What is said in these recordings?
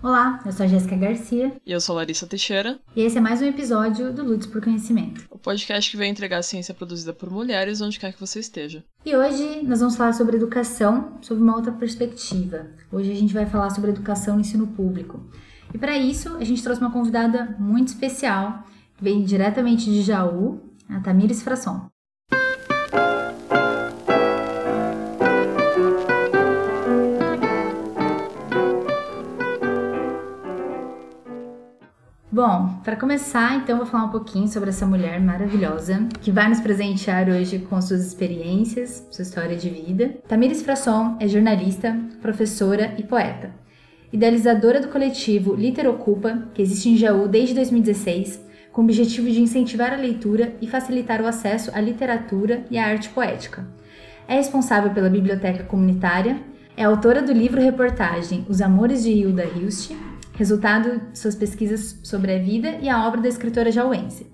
Olá, eu sou a Jéssica Garcia. E eu sou a Larissa Teixeira. E esse é mais um episódio do Lutes por Conhecimento. O podcast que vem entregar a ciência produzida por mulheres onde quer que você esteja. E hoje nós vamos falar sobre educação sob uma outra perspectiva. Hoje a gente vai falar sobre educação no ensino público. E para isso a gente trouxe uma convidada muito especial, que vem diretamente de Jaú, a Tamires Frasson. Bom, para começar, então, vou falar um pouquinho sobre essa mulher maravilhosa que vai nos presentear hoje com suas experiências, sua história de vida. Tamires Frasson é jornalista, professora e poeta. Idealizadora do coletivo Literocupa, que existe em Jaú desde 2016, com o objetivo de incentivar a leitura e facilitar o acesso à literatura e à arte poética. É responsável pela biblioteca comunitária, é autora do livro-reportagem Os Amores de Hilda Hilst, resultado de suas pesquisas sobre a vida e a obra da escritora jauense.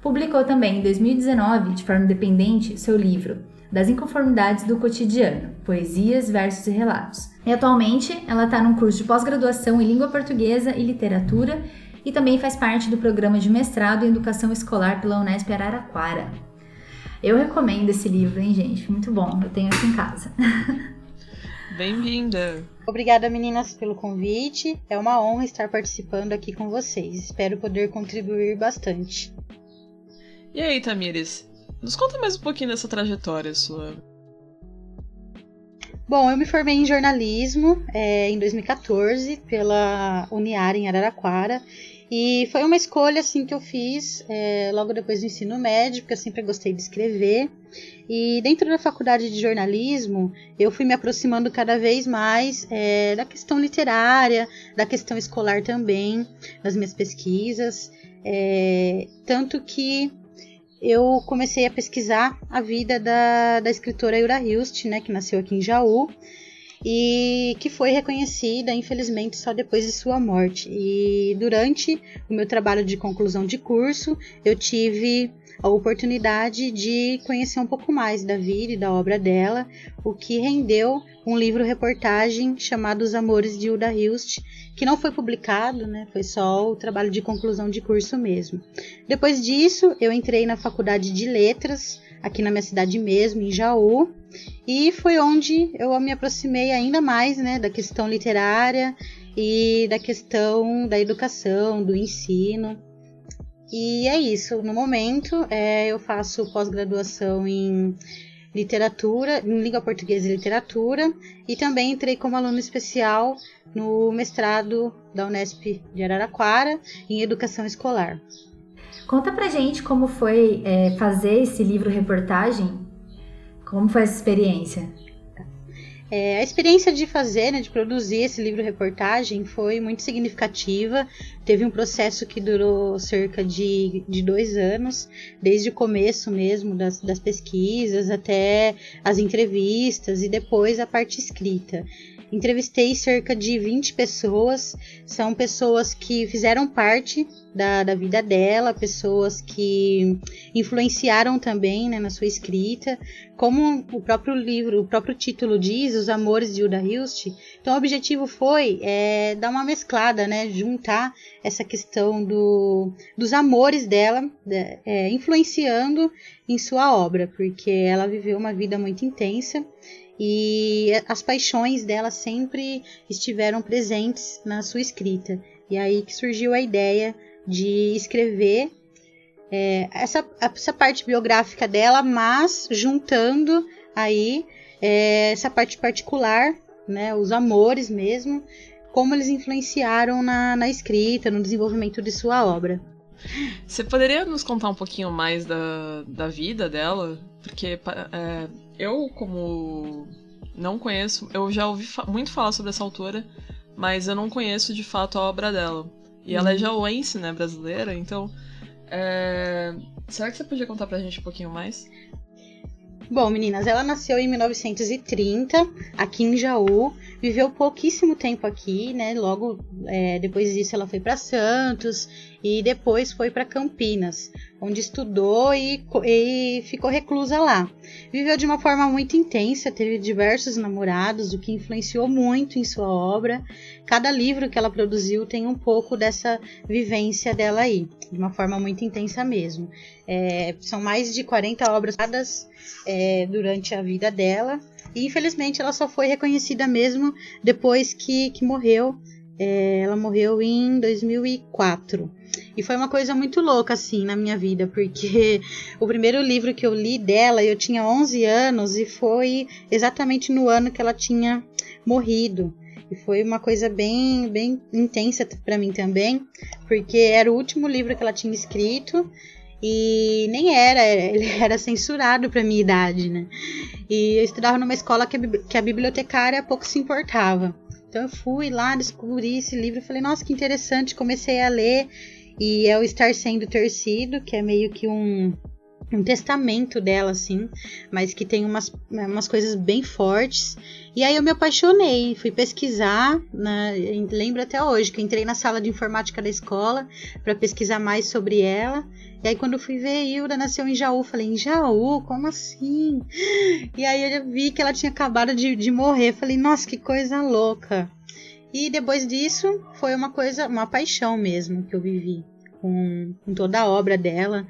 Publicou também em 2019, de forma independente, seu livro Das Inconformidades do Cotidiano, Poesias, Versos e Relatos. E atualmente ela está num curso de pós-graduação em Língua Portuguesa e Literatura e também faz parte do programa de mestrado em Educação Escolar pela Unesp Araraquara. Eu recomendo esse livro, hein, gente? Muito bom. Eu tenho aqui em casa. Bem-vinda! Obrigada, meninas, pelo convite. É uma honra estar participando aqui com vocês. Espero poder contribuir bastante. E aí, Tamires? Nos conta mais um pouquinho dessa trajetória sua. Bom, eu me formei em jornalismo é, em 2014 pela Uniar em Araraquara e foi uma escolha assim que eu fiz é, logo depois do ensino médio, porque eu sempre gostei de escrever. E dentro da faculdade de jornalismo, eu fui me aproximando cada vez mais é, da questão literária, da questão escolar também, das minhas pesquisas. É, tanto que eu comecei a pesquisar a vida da, da escritora Eura Hilst, né, que nasceu aqui em Jaú e que foi reconhecida, infelizmente, só depois de sua morte. E durante o meu trabalho de conclusão de curso, eu tive a oportunidade de conhecer um pouco mais da vida e da obra dela, o que rendeu um livro-reportagem chamado Os Amores de Hilda Hilst, que não foi publicado, né? Foi só o trabalho de conclusão de curso mesmo. Depois disso, eu entrei na faculdade de letras, aqui na minha cidade mesmo, em Jaú, e foi onde eu me aproximei ainda mais, né, da questão literária e da questão da educação, do ensino. E é isso. No momento, é, eu faço pós-graduação em literatura, em língua portuguesa e literatura, e também entrei como aluno especial no mestrado da Unesp de Araraquara em educação escolar. Conta pra gente como foi é, fazer esse livro reportagem. Como foi essa experiência? É, a experiência de fazer, né, de produzir esse livro reportagem foi muito significativa. Teve um processo que durou cerca de, de dois anos, desde o começo mesmo das, das pesquisas até as entrevistas e depois a parte escrita. Entrevistei cerca de 20 pessoas, são pessoas que fizeram parte da, da vida dela, pessoas que influenciaram também né, na sua escrita, como o próprio livro, o próprio título diz, Os Amores de Hilda Hilst. Então o objetivo foi é, dar uma mesclada, né, juntar essa questão do, dos amores dela, é, influenciando em sua obra, porque ela viveu uma vida muito intensa e as paixões dela sempre estiveram presentes na sua escrita. E aí que surgiu a ideia de escrever é, essa, essa parte biográfica dela, mas juntando aí é, essa parte particular, né, os amores mesmo, como eles influenciaram na, na escrita, no desenvolvimento de sua obra. Você poderia nos contar um pouquinho mais da, da vida dela? Porque é, eu, como não conheço, eu já ouvi fa muito falar sobre essa autora, mas eu não conheço de fato a obra dela. E ela é uhum. jauense, né, brasileira, então. É... Será que você podia contar pra gente um pouquinho mais? Bom, meninas, ela nasceu em 1930, aqui em Jaú, viveu pouquíssimo tempo aqui, né? Logo é, depois disso ela foi para Santos e depois foi para Campinas, onde estudou e, e, ficou reclusa lá. Viveu de uma forma muito intensa, teve diversos namorados, o que influenciou muito em sua obra. Cada livro que ela produziu tem um pouco dessa vivência dela aí, de uma forma muito intensa mesmo. É, são mais de 40 obras é, durante a vida dela. E infelizmente ela só foi reconhecida mesmo depois que, que morreu é, ela morreu em 2004. E foi uma coisa muito louca, assim, na minha vida, porque o primeiro livro que eu li dela, eu tinha 11 anos e foi exatamente no ano que ela tinha morrido. E foi uma coisa bem, bem intensa para mim também, porque era o último livro que ela tinha escrito e nem era, ele era censurado para minha idade, né? E eu estudava numa escola que a, que a bibliotecária pouco se importava. Então eu fui lá, descobri esse livro, falei, nossa, que interessante, comecei a ler e é o Estar Sendo Tercido, que é meio que um, um testamento dela, assim, mas que tem umas, umas coisas bem fortes. E aí eu me apaixonei, fui pesquisar, né, lembro até hoje que entrei na sala de informática da escola para pesquisar mais sobre ela. E aí quando fui ver, Hilda nasceu em Jaú, falei, em Jaú? Como assim? E aí eu vi que ela tinha acabado de, de morrer, falei, nossa, que coisa louca. E depois disso, foi uma coisa, uma paixão mesmo que eu vivi com, com toda a obra dela.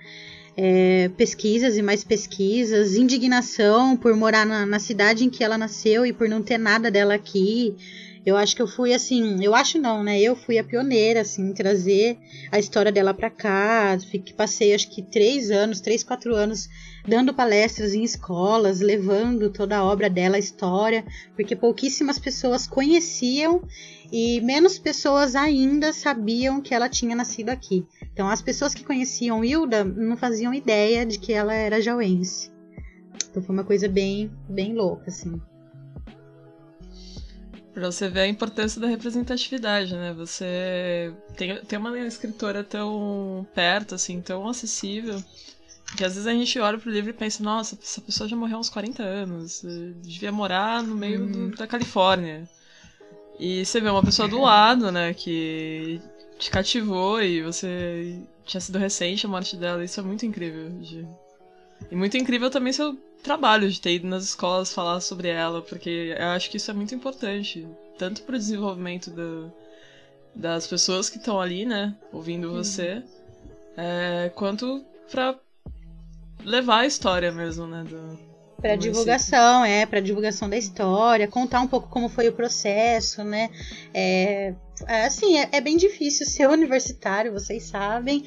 É, pesquisas e mais pesquisas, indignação por morar na, na cidade em que ela nasceu e por não ter nada dela aqui. Eu acho que eu fui assim, eu acho não, né? Eu fui a pioneira, assim, em trazer a história dela para cá. Fiquei, passei acho que três anos, três, quatro anos dando palestras em escolas, levando toda a obra dela, a história, porque pouquíssimas pessoas conheciam e menos pessoas ainda sabiam que ela tinha nascido aqui. Então as pessoas que conheciam Hilda não faziam ideia de que ela era jauense. Então foi uma coisa bem, bem louca, assim. Pra você ver a importância da representatividade, né? Você tem, tem uma escritora tão perto, assim, tão acessível, que às vezes a gente olha pro livro e pensa, nossa, essa pessoa já morreu há uns 40 anos, devia morar no meio do, uhum. da Califórnia. E você vê uma pessoa do lado, né, que te cativou e você tinha sido recente a morte dela, isso é muito incrível. De... E muito incrível também seu trabalho de ter ido nas escolas falar sobre ela, porque eu acho que isso é muito importante, tanto para o desenvolvimento do, das pessoas que estão ali, né, ouvindo você, é, quanto para levar a história mesmo, né, do, para divulgação, é, para divulgação da história, contar um pouco como foi o processo, né? É, é assim, é, é bem difícil ser universitário, vocês sabem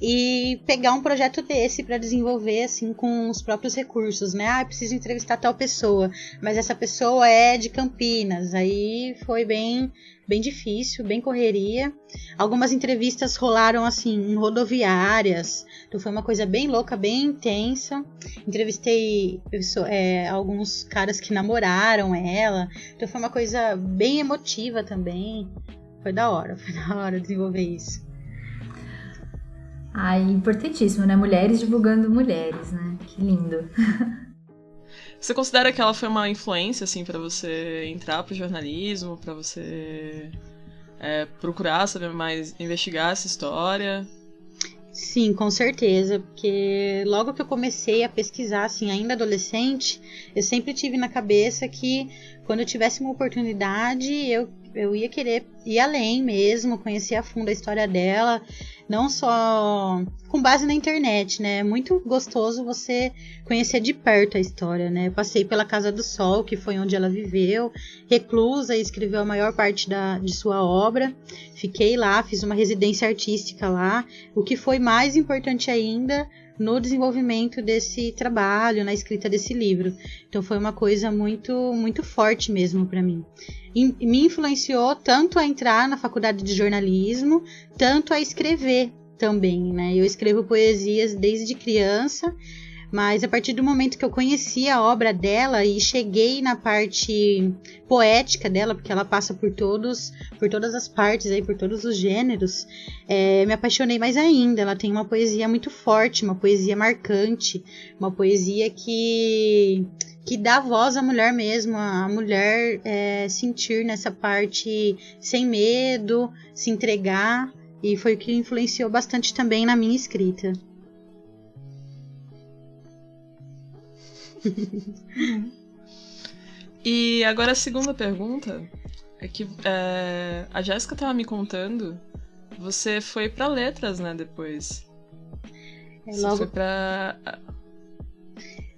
e pegar um projeto desse para desenvolver assim com os próprios recursos, né? Ah, preciso entrevistar tal pessoa, mas essa pessoa é de Campinas. Aí foi bem bem difícil, bem correria. Algumas entrevistas rolaram assim em rodoviárias, então foi uma coisa bem louca, bem intensa. Entrevistei é, alguns caras que namoraram ela, então foi uma coisa bem emotiva também. Foi da hora, foi da hora desenvolver isso. Ai, importantíssimo, né? Mulheres divulgando mulheres, né? Que lindo. Você considera que ela foi uma influência, assim, para você entrar pro jornalismo, para você é, procurar saber mais, investigar essa história? Sim, com certeza, porque logo que eu comecei a pesquisar, assim, ainda adolescente, eu sempre tive na cabeça que quando eu tivesse uma oportunidade, eu, eu ia querer ir além mesmo, conhecer a fundo a história dela, não só com base na internet, né? É muito gostoso você conhecer de perto a história, né? Eu passei pela Casa do Sol, que foi onde ela viveu, reclusa e escreveu a maior parte da, de sua obra. Fiquei lá, fiz uma residência artística lá. O que foi mais importante ainda no desenvolvimento desse trabalho, na escrita desse livro. Então foi uma coisa muito muito forte mesmo para mim. E me influenciou tanto a entrar na faculdade de jornalismo, tanto a escrever também, né? Eu escrevo poesias desde criança mas a partir do momento que eu conheci a obra dela e cheguei na parte poética dela, porque ela passa por todos, por todas as partes aí, por todos os gêneros, é, me apaixonei mais ainda. Ela tem uma poesia muito forte, uma poesia marcante, uma poesia que que dá voz à mulher mesmo, a mulher é, sentir nessa parte sem medo, se entregar E foi o que influenciou bastante também na minha escrita. e agora a segunda pergunta é que é, a Jéssica estava me contando, você foi para letras, né, depois. É, você logo... foi pra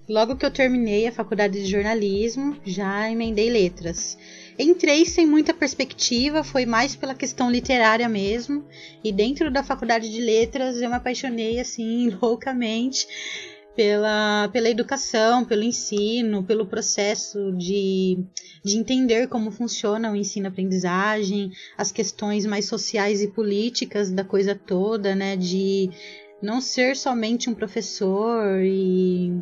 Logo que eu terminei a faculdade de jornalismo, já emendei letras. Entrei sem muita perspectiva, foi mais pela questão literária mesmo. E dentro da faculdade de letras eu me apaixonei assim loucamente pela, pela educação, pelo ensino, pelo processo de, de entender como funciona o ensino-aprendizagem, as questões mais sociais e políticas da coisa toda, né? De não ser somente um professor e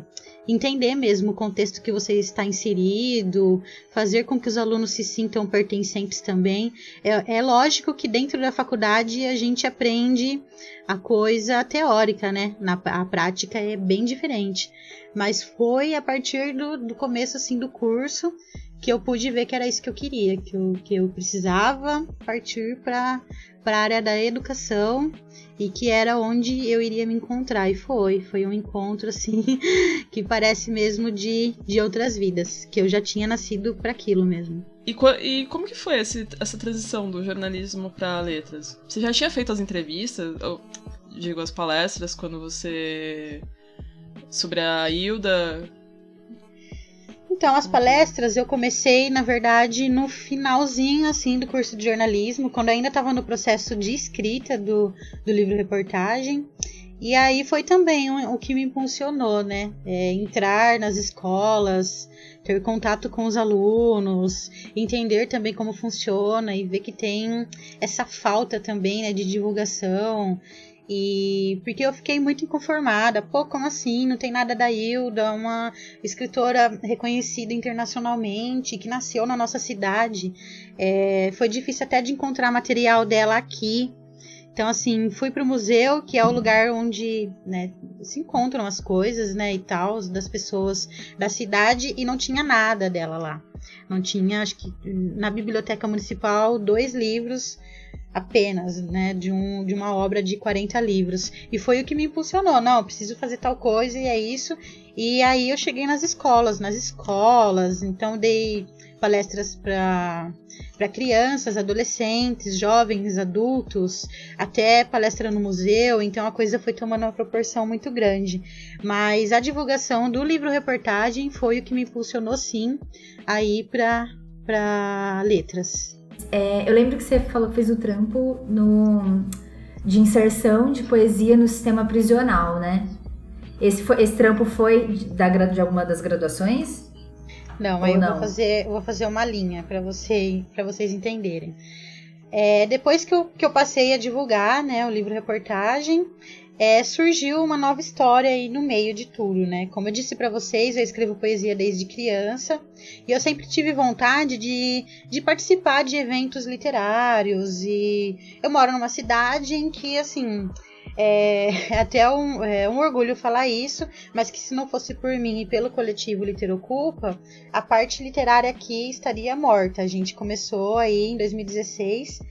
entender mesmo o contexto que você está inserido, fazer com que os alunos se sintam pertencentes também. É, é lógico que dentro da faculdade a gente aprende a coisa teórica, né? Na, a prática é bem diferente. Mas foi a partir do, do começo assim do curso que eu pude ver que era isso que eu queria, que eu, que eu precisava partir para a área da educação e que era onde eu iria me encontrar. E foi, foi um encontro assim que parece mesmo de, de outras vidas, que eu já tinha nascido para aquilo mesmo. E, e, como que foi esse, essa transição do jornalismo para letras? Você já tinha feito as entrevistas, ou, digo, as palestras, quando você. sobre a Hilda? Então, as palestras eu comecei, na verdade, no finalzinho assim do curso de jornalismo, quando ainda estava no processo de escrita do, do livro reportagem. E aí foi também o, que me impulsionou, né? É, entrar nas escolas, ter contato com os alunos, entender também como funciona e ver que tem essa falta também né, de divulgação e porque eu fiquei muito inconformada. Pô, como assim? Não tem nada da Hilda, uma escritora reconhecida internacionalmente, que nasceu na nossa cidade. É, foi difícil até de encontrar material dela aqui. Então, assim, fui para o museu, que é o lugar onde né, se encontram as coisas, né, e tal, das pessoas da cidade, e não tinha nada dela lá. Não tinha, acho que na biblioteca municipal, dois livros apenas, né, de, um, de uma obra de 40 livros. E foi o que me impulsionou, não, preciso fazer tal coisa e é isso. E aí eu cheguei nas escolas, nas escolas, então dei palestras para crianças, adolescentes, jovens, adultos, até palestra no museu, então a coisa foi tomando uma proporção muito grande. Mas a divulgação do livro reportagem foi o que me impulsionou sim a ir para letras. É, eu lembro que você falou que fez o trampo no, de inserção de poesia no sistema prisional, né? Esse, foi, esse trampo foi da, de alguma das graduações? Não, aí eu não? Vou, fazer, eu vou fazer uma linha para você, vocês entenderem. É, depois que eu, que eu passei a divulgar né, o livro reportagem, é, surgiu uma nova história aí no meio de tudo, né? Como eu disse para vocês, eu escrevo poesia desde criança e eu sempre tive vontade de, de participar de eventos literários e eu moro numa cidade em que, assim, é, é até um, é um orgulho falar isso, mas que se não fosse por mim e pelo coletivo Literocupa, a parte literária aqui estaria morta. A gente começou aí em 2016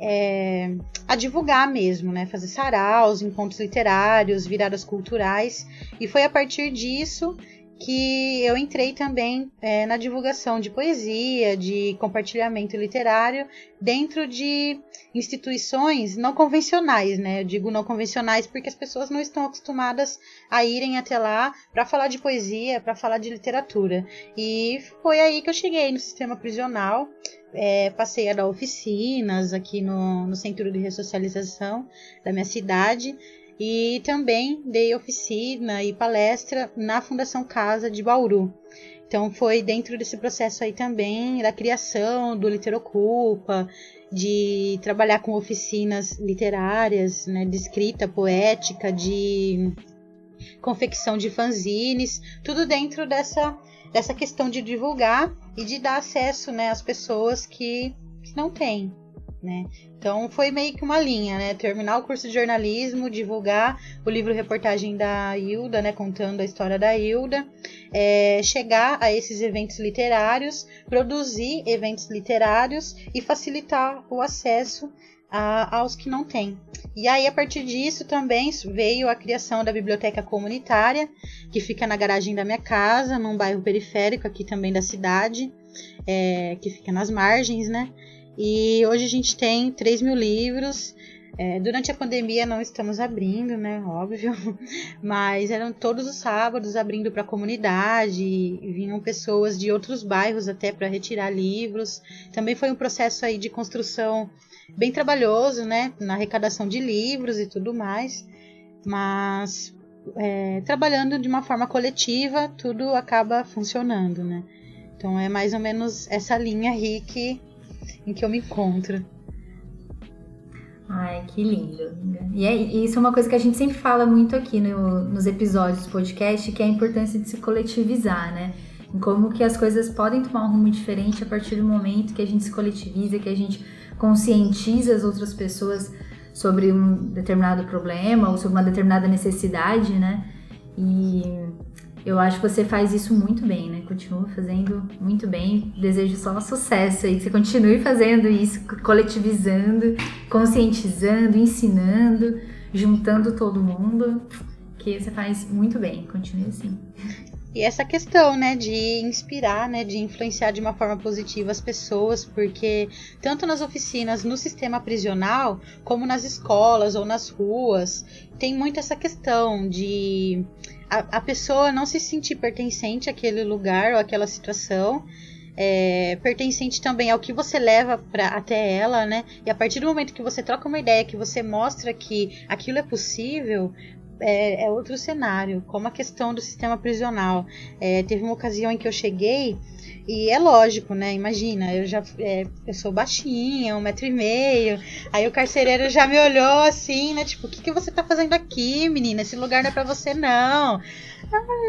é, a divulgar mesmo, né? Fazer saraus, encontros literários, viradas culturais. E foi a partir disso que eu entrei também é, na divulgação de poesia, de compartilhamento literário dentro de instituições não convencionais, né? Eu digo não convencionais porque as pessoas não estão acostumadas a irem até lá para falar de poesia, para falar de literatura. E foi aí que eu cheguei no sistema prisional é, passei a dar oficinas aqui no, no Centro de Ressocialização da minha cidade e também dei oficina e palestra na Fundação Casa de Bauru. Então foi dentro desse processo aí também da criação do Literocupa, de trabalhar com oficinas literárias, né, de escrita poética, de confecção de fanzines, tudo dentro dessa dessa questão de divulgar e de dar acesso né, às pessoas que, que não têm. Né? Então foi meio que uma linha, né? Terminar o curso de jornalismo, divulgar o livro reportagem da Hilda, né? Contando a história da Hilda, é, chegar a esses eventos literários, produzir eventos literários e facilitar o acesso a, aos que não têm. E aí, a partir disso, também veio a criação da biblioteca comunitária, que fica na garagem da minha casa, num bairro periférico aqui também da cidade, é, que fica nas margens, né? E hoje a gente tem 3 mil livros. É, durante a pandemia não estamos abrindo, né? Óbvio. Mas eram todos os sábados abrindo para a comunidade. Vinham pessoas de outros bairros até para retirar livros. Também foi um processo aí de construção bem trabalhoso, né? Na arrecadação de livros e tudo mais. Mas é, trabalhando de uma forma coletiva, tudo acaba funcionando, né? Então é mais ou menos essa linha aí que, em que eu me encontro. Ai, que lindo. E é, isso é uma coisa que a gente sempre fala muito aqui no, nos episódios do podcast, que é a importância de se coletivizar, né? Como que as coisas podem tomar um rumo diferente a partir do momento que a gente se coletiviza, que a gente conscientiza as outras pessoas sobre um determinado problema ou sobre uma determinada necessidade, né? E eu acho que você faz isso muito bem, né? Continua fazendo muito bem. Desejo só sucesso aí, que você continue fazendo isso, coletivizando, conscientizando, ensinando, juntando todo mundo. Que você faz muito bem. Continue assim. E essa questão, né, de inspirar, né, de influenciar de uma forma positiva as pessoas, porque tanto nas oficinas, no sistema prisional, como nas escolas ou nas ruas, tem muito essa questão de a, a pessoa não se sentir pertencente àquele lugar ou àquela situação. É, pertencente também ao que você leva pra, até ela, né? E a partir do momento que você troca uma ideia, que você mostra que aquilo é possível, é, é outro cenário, como a questão do sistema prisional. É, teve uma ocasião em que eu cheguei e é lógico, né? Imagina, eu já é, eu sou baixinha, um metro e meio. Aí o carcereiro já me olhou assim, né? Tipo, o que, que você tá fazendo aqui, menina? Esse lugar não é pra você, não.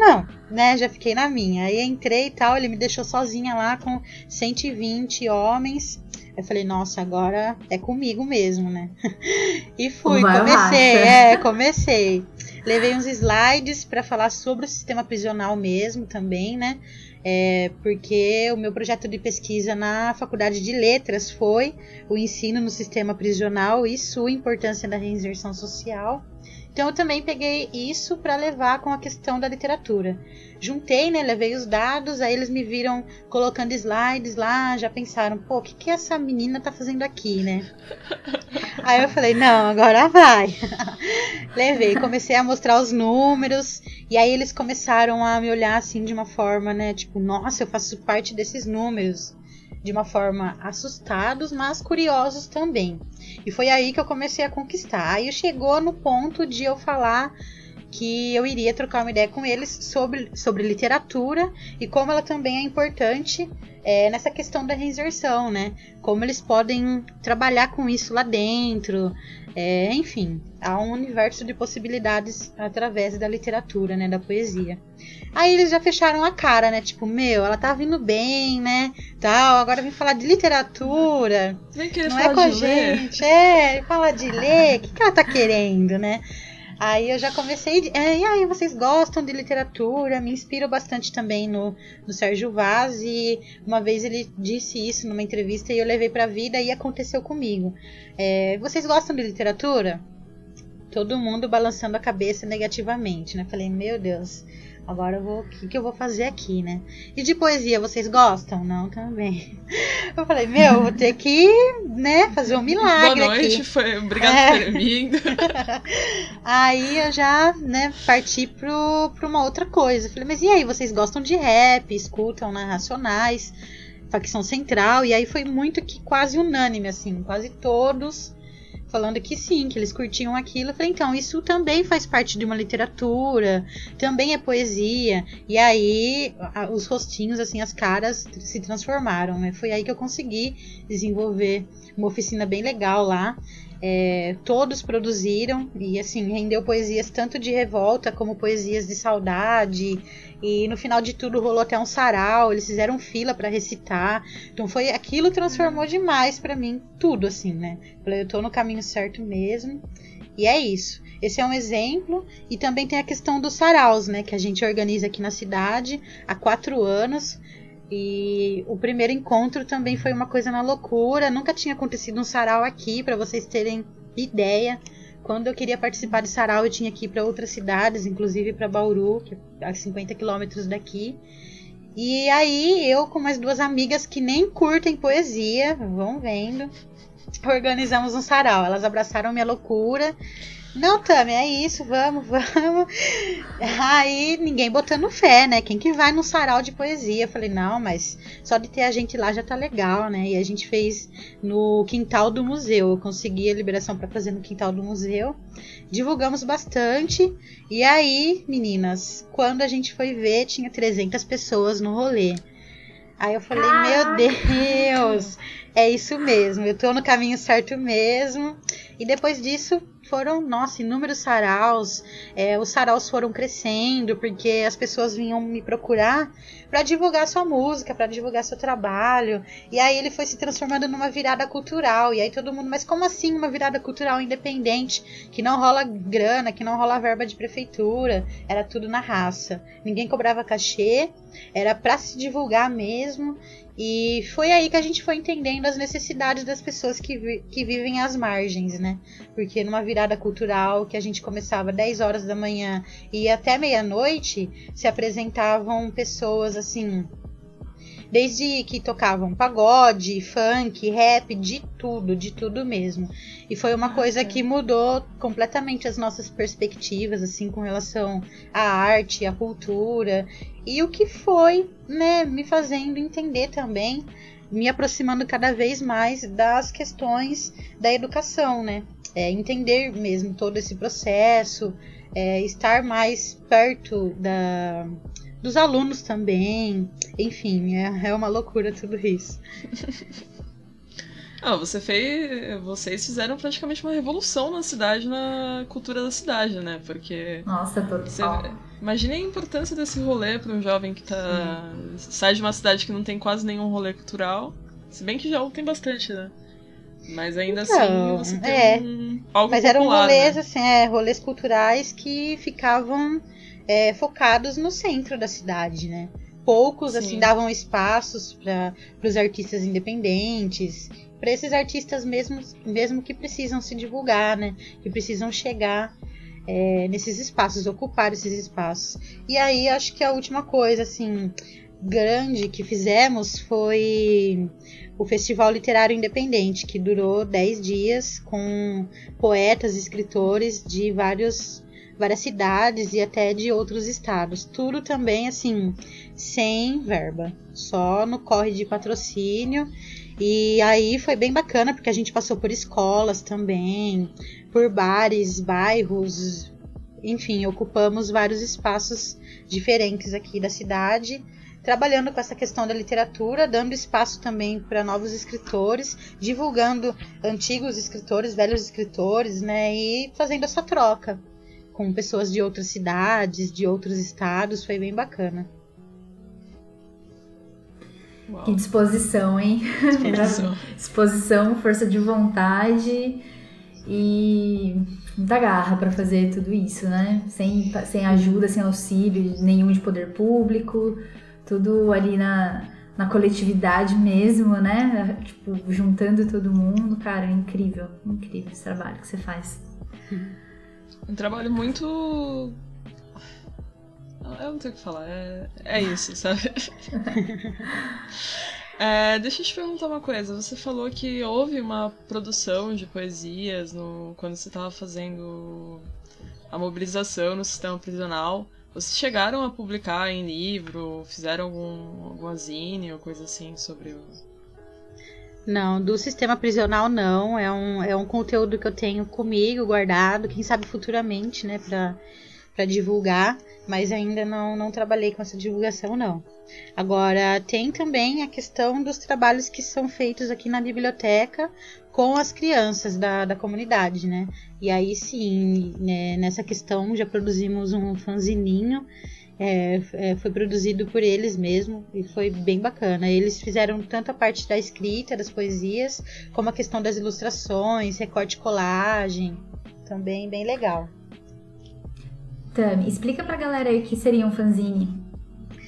não, né? Já fiquei na minha. Aí entrei e tal, ele me deixou sozinha lá com 120 homens. Eu falei, nossa, agora é comigo mesmo, né? e fui, Vai comecei, é, comecei. Levei uns slides para falar sobre o sistema prisional mesmo também, né? É, porque o meu projeto de pesquisa na Faculdade de Letras foi o ensino no sistema prisional e sua importância na reinserção social. Então eu também peguei isso para levar com a questão da literatura. Juntei, né, levei os dados, aí eles me viram colocando slides lá, já pensaram, pô, o que, que essa menina tá fazendo aqui, né? aí eu falei, não, agora vai. levei, comecei a mostrar os números, e aí eles começaram a me olhar assim de uma forma, né, tipo, nossa, eu faço parte desses números de uma forma assustados, mas curiosos também. E foi aí que eu comecei a conquistar. Aí chegou no ponto de eu falar que eu iria trocar uma ideia com eles sobre, sobre literatura e como ela também é importante é, nessa questão da reinserção, né? Como eles podem trabalhar com isso lá dentro, é, enfim, há um universo de possibilidades através da literatura, né, da poesia. Aí eles já fecharam a cara, né? Tipo, meu, ela tá vindo bem, né? Tal, agora vem falar de literatura. Nem não é com a gente. É, falar de ler, o que, que ela tá querendo, né? Aí eu já comecei. É, e aí, vocês gostam de literatura? Me inspiro bastante também no, no Sérgio Vaz. E uma vez ele disse isso numa entrevista e eu levei pra vida e aconteceu comigo. É, vocês gostam de literatura? Todo mundo balançando a cabeça negativamente, né? Falei, meu Deus, Agora eu vou. O que, que eu vou fazer aqui, né? E de poesia, vocês gostam? Não, também. Eu falei, meu, vou ter que, né, fazer um milagre. Boa noite, aqui. foi. Obrigado é. por ter vindo. aí eu já, né, parti pro, pra uma outra coisa. Falei, mas e aí, vocês gostam de rap, escutam né, Racionais, Facção Central, e aí foi muito que quase unânime, assim, quase todos falando que sim, que eles curtiam aquilo. Eu falei, então, isso também faz parte de uma literatura, também é poesia. E aí, os rostinhos, assim, as caras se transformaram, né? Foi aí que eu consegui desenvolver uma oficina bem legal lá. É, todos produziram e assim rendeu poesias tanto de revolta como poesias de saudade e no final de tudo rolou até um sarau, eles fizeram fila para recitar. Então foi aquilo transformou demais para mim tudo assim, né? Eu tô no caminho certo mesmo. E é isso. Esse é um exemplo. E também tem a questão dos saraus, né? Que a gente organiza aqui na cidade há quatro anos. E o primeiro encontro também foi uma coisa na loucura. Nunca tinha acontecido um sarau aqui, para vocês terem ideia. Quando eu queria participar de sarau, eu tinha que ir para outras cidades, inclusive para Bauru, que é a 50 quilômetros daqui. E aí eu com mais duas amigas que nem curtem poesia, vão vendo, organizamos um sarau. Elas abraçaram minha loucura não, Tami, é isso, vamos, vamos. Aí ninguém botando fé, né? Quem que vai num sarau de poesia? Eu falei, não, mas só de ter a gente lá já tá legal, né? E a gente fez no quintal do museu. Eu consegui a liberação para fazer no quintal do museu. Divulgamos bastante. E aí, meninas, quando a gente foi ver, tinha 300 pessoas no rolê. Aí eu falei, meu Deus, é isso mesmo, eu tô no caminho certo mesmo. E depois disso, foram, nossa, inúmeros saraus. É, os saraus foram crescendo porque as pessoas vinham me procurar para divulgar sua música, para divulgar seu trabalho. E aí ele foi se transformando numa virada cultural. E aí todo mundo, mas como assim uma virada cultural independente? Que não rola grana, que não rola verba de prefeitura. Era tudo na raça. Ninguém cobrava cachê, era para se divulgar mesmo. E foi aí que a gente foi entendendo as necessidades das pessoas que, vi que vivem às margens, né? Porque numa virada cultural que a gente começava 10 horas da manhã e até meia-noite, se apresentavam pessoas assim desde que tocavam pagode, funk, rap, de tudo, de tudo mesmo. E foi uma coisa que mudou completamente as nossas perspectivas, assim, com relação à arte, à cultura, e o que foi, né, me fazendo entender também, me aproximando cada vez mais das questões da educação, né? É, entender mesmo todo esse processo, é, estar mais perto da, dos alunos também. Enfim, é, é uma loucura tudo isso. Ah, você fez. Vocês fizeram praticamente uma revolução na cidade, na cultura da cidade, né? Porque. Nossa, total. Você, imagine a importância desse rolê para um jovem que tá. Sim. sai de uma cidade que não tem quase nenhum rolê cultural. Se bem que já tem bastante, né? Mas ainda assim, então, assim você tem é, um, algo Mas popular, eram rolês, né? assim, é, rolês culturais que ficavam é, focados no centro da cidade, né? Poucos, assim, Sim. assim, davam espaços para os artistas independentes, para esses artistas mesmo, mesmo que precisam se divulgar, né? Que precisam chegar é, nesses espaços, ocupar esses espaços. E aí, acho que a última coisa, assim, grande que fizemos foi o Festival Literário Independente, que durou 10 dias com poetas, escritores de vários várias cidades e até de outros estados. Tudo também assim, sem verba, só no corre de patrocínio. E aí foi bem bacana porque a gente passou por escolas também, por bares, bairros, enfim, ocupamos vários espaços diferentes aqui da cidade trabalhando com essa questão da literatura, dando espaço também para novos escritores, divulgando antigos escritores, velhos escritores, né, e fazendo essa troca com pessoas de outras cidades, de outros estados, foi bem bacana. Uau. Que disposição, hein? Disposição. disposição, força de vontade e muita garra para fazer tudo isso, né? Sem, sem ajuda, sem auxílio nenhum de poder público, tudo ali na, na coletividade mesmo, né? Tipo, juntando todo mundo. Cara, é incrível, incrível esse trabalho que você faz. Um trabalho muito. Eu não tenho o que falar, é, é isso, sabe? é, deixa eu te perguntar uma coisa. Você falou que houve uma produção de poesias no, quando você estava fazendo a mobilização no sistema prisional. Vocês chegaram a publicar em livro? Fizeram algum, algum zine ou coisa assim sobre o, não, do sistema prisional não. É um, é um conteúdo que eu tenho comigo, guardado, quem sabe futuramente, né, pra divulgar. Mas ainda não, não trabalhei com essa divulgação, não. Agora, tem também a questão dos trabalhos que são feitos aqui na biblioteca com as crianças da, da comunidade, né? E aí sim, né, nessa questão já produzimos um fanzininho é, é, foi produzido por eles mesmo e foi bem bacana. Eles fizeram tanto a parte da escrita, das poesias, como a questão das ilustrações, recorte colagem. Também bem legal. Tami, explica pra galera aí o que seria um fanzine,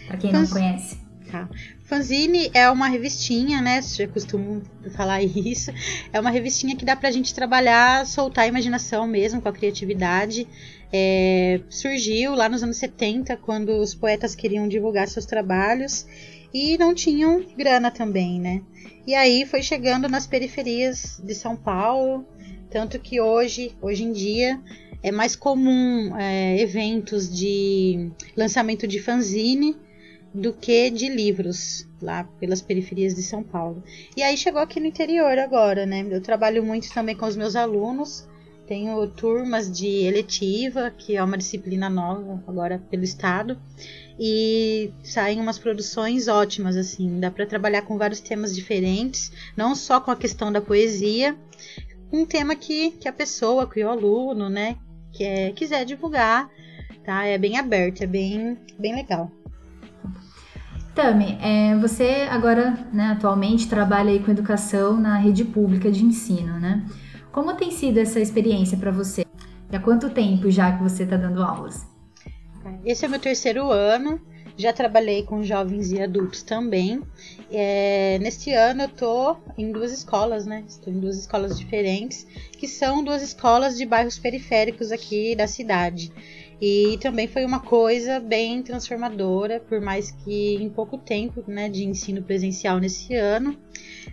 pra quem Fanz... não conhece. Tá. Fanzine é uma revistinha, né? Já costumo falar isso. É uma revistinha que dá pra gente trabalhar, soltar a imaginação mesmo, com a criatividade. É, surgiu lá nos anos 70, quando os poetas queriam divulgar seus trabalhos e não tinham grana também, né? E aí foi chegando nas periferias de São Paulo, tanto que hoje, hoje em dia, é mais comum é, eventos de lançamento de fanzine do que de livros lá pelas periferias de São Paulo. E aí chegou aqui no interior agora, né? Eu trabalho muito também com os meus alunos. Tenho turmas de eletiva, que é uma disciplina nova agora pelo estado, e saem umas produções ótimas assim. Dá para trabalhar com vários temas diferentes, não só com a questão da poesia, um tema que, que a pessoa, que o aluno, né, que quiser divulgar, tá? É bem aberto, é bem, bem legal. Tami, é, você agora, né, atualmente trabalha aí com educação na rede pública de ensino, né? Como tem sido essa experiência para você? E há quanto tempo já que você está dando aulas? Esse é meu terceiro ano. Já trabalhei com jovens e adultos também. É, neste ano eu tô em duas escolas, né? Estou em duas escolas diferentes, que são duas escolas de bairros periféricos aqui da cidade. E também foi uma coisa bem transformadora, por mais que em pouco tempo né, de ensino presencial nesse ano.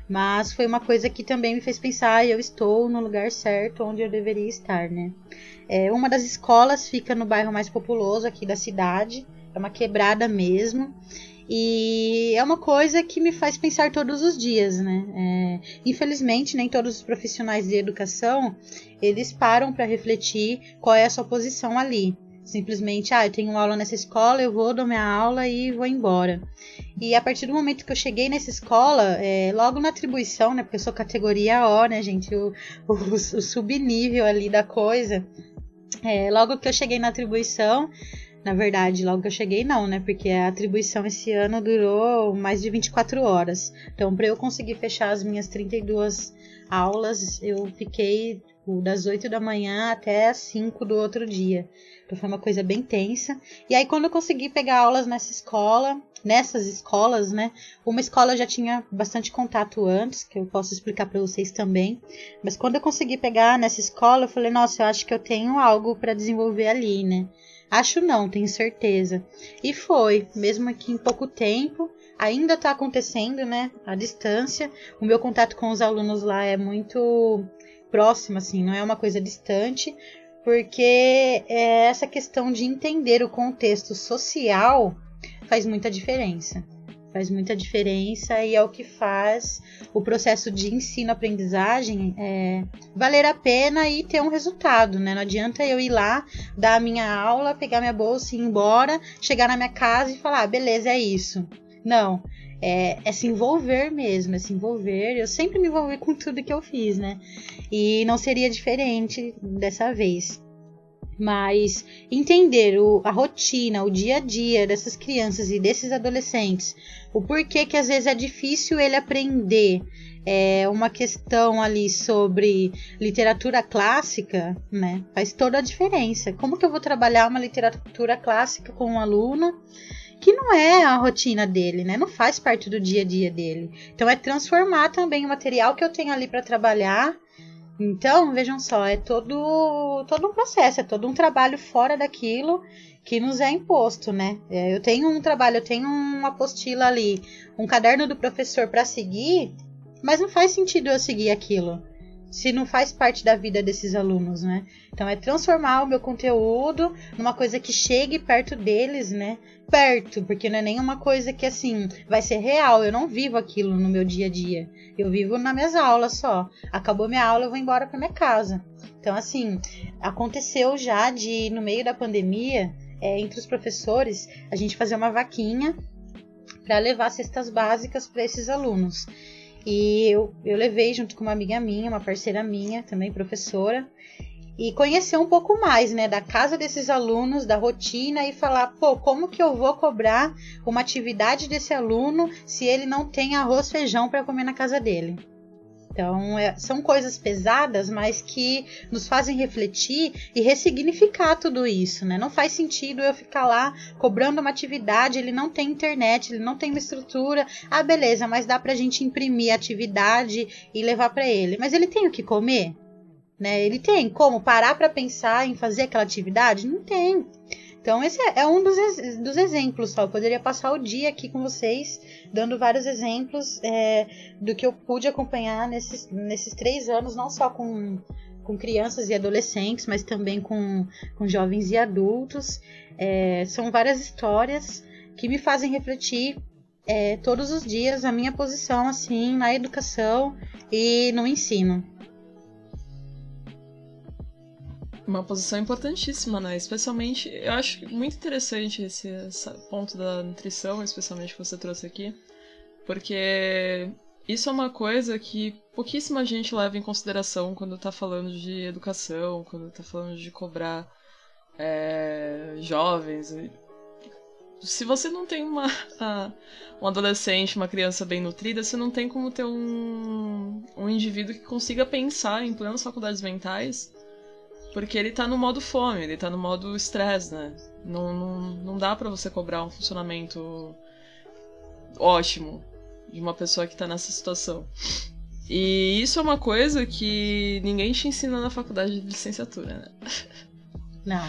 Mas foi uma coisa que também me fez pensar, eu estou no lugar certo onde eu deveria estar, né? É, uma das escolas fica no bairro mais populoso aqui da cidade, é uma quebrada mesmo. E é uma coisa que me faz pensar todos os dias, né? É, infelizmente, nem todos os profissionais de educação eles param para refletir qual é a sua posição ali simplesmente, ah, eu tenho aula nessa escola, eu vou, dou minha aula e vou embora. E a partir do momento que eu cheguei nessa escola, é, logo na atribuição, né, porque eu sou categoria O, né, gente, o, o, o subnível ali da coisa, é, logo que eu cheguei na atribuição, na verdade, logo que eu cheguei, não, né? Porque a atribuição esse ano durou mais de 24 horas. Então, para eu conseguir fechar as minhas 32 aulas, eu fiquei tipo, das 8 da manhã até as 5 do outro dia. Então foi uma coisa bem tensa. E aí quando eu consegui pegar aulas nessa escola, nessas escolas, né? Uma escola já tinha bastante contato antes, que eu posso explicar para vocês também. Mas quando eu consegui pegar nessa escola, eu falei, nossa, eu acho que eu tenho algo para desenvolver ali, né? Acho não, tenho certeza. E foi, mesmo que em pouco tempo, ainda está acontecendo, né? A distância. O meu contato com os alunos lá é muito próximo, assim, não é uma coisa distante, porque é essa questão de entender o contexto social faz muita diferença. Faz muita diferença e é o que faz o processo de ensino-aprendizagem é, valer a pena e ter um resultado, né? Não adianta eu ir lá, dar a minha aula, pegar minha bolsa e ir embora, chegar na minha casa e falar, ah, beleza, é isso. Não, é, é, se envolver mesmo, é se envolver. Eu sempre me envolvi com tudo que eu fiz, né? E não seria diferente dessa vez. Mas entender o, a rotina, o dia a dia dessas crianças e desses adolescentes, o porquê que às vezes é difícil ele aprender é, uma questão ali sobre literatura clássica, né? Faz toda a diferença. Como que eu vou trabalhar uma literatura clássica com um aluno que não é a rotina dele, né? Não faz parte do dia a dia dele. Então é transformar também o material que eu tenho ali para trabalhar então, vejam só, é todo, todo um processo, é todo um trabalho fora daquilo que nos é imposto, né? É, eu tenho um trabalho, eu tenho uma apostila ali, um caderno do professor para seguir, mas não faz sentido eu seguir aquilo se não faz parte da vida desses alunos, né? Então é transformar o meu conteúdo numa coisa que chegue perto deles, né? Perto, porque não é nenhuma coisa que assim vai ser real. Eu não vivo aquilo no meu dia a dia. Eu vivo nas minhas aulas só. Acabou minha aula, eu vou embora para minha casa. Então assim, aconteceu já de no meio da pandemia, é, entre os professores, a gente fazer uma vaquinha para levar cestas básicas para esses alunos. E eu, eu levei junto com uma amiga minha, uma parceira minha, também professora, e conhecer um pouco mais, né, da casa desses alunos, da rotina e falar, pô, como que eu vou cobrar uma atividade desse aluno se ele não tem arroz feijão para comer na casa dele? Então, é, são coisas pesadas, mas que nos fazem refletir e ressignificar tudo isso, né? Não faz sentido eu ficar lá cobrando uma atividade, ele não tem internet, ele não tem uma estrutura. Ah, beleza, mas dá pra gente imprimir a atividade e levar para ele. Mas ele tem o que comer? Né? Ele tem como parar para pensar em fazer aquela atividade? Não tem. Então, esse é, é um dos, dos exemplos só. Eu poderia passar o dia aqui com vocês, dando vários exemplos é, do que eu pude acompanhar nesses, nesses três anos, não só com, com crianças e adolescentes, mas também com, com jovens e adultos. É, são várias histórias que me fazem refletir é, todos os dias a minha posição assim na educação e no ensino. Uma posição importantíssima, né? Especialmente, eu acho muito interessante esse, esse ponto da nutrição, especialmente que você trouxe aqui, porque isso é uma coisa que pouquíssima gente leva em consideração quando tá falando de educação, quando tá falando de cobrar é, jovens. Se você não tem uma, um adolescente, uma criança bem nutrida, você não tem como ter um, um indivíduo que consiga pensar em plenas faculdades mentais porque ele tá no modo fome, ele tá no modo estresse, né? Não, não, não dá para você cobrar um funcionamento ótimo de uma pessoa que tá nessa situação. E isso é uma coisa que ninguém te ensina na faculdade de licenciatura, né? Não.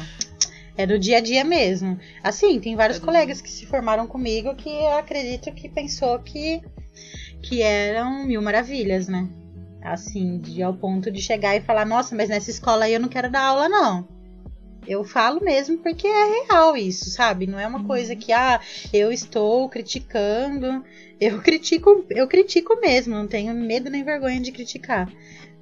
É do dia a dia mesmo. Assim, tem vários é colegas que se formaram comigo que eu acredito que pensou que, que eram mil maravilhas, né? Assim, de ao ponto de chegar e falar, nossa, mas nessa escola aí eu não quero dar aula, não. Eu falo mesmo porque é real isso, sabe? Não é uma coisa que, ah, eu estou criticando. Eu critico, eu critico mesmo, não tenho medo nem vergonha de criticar.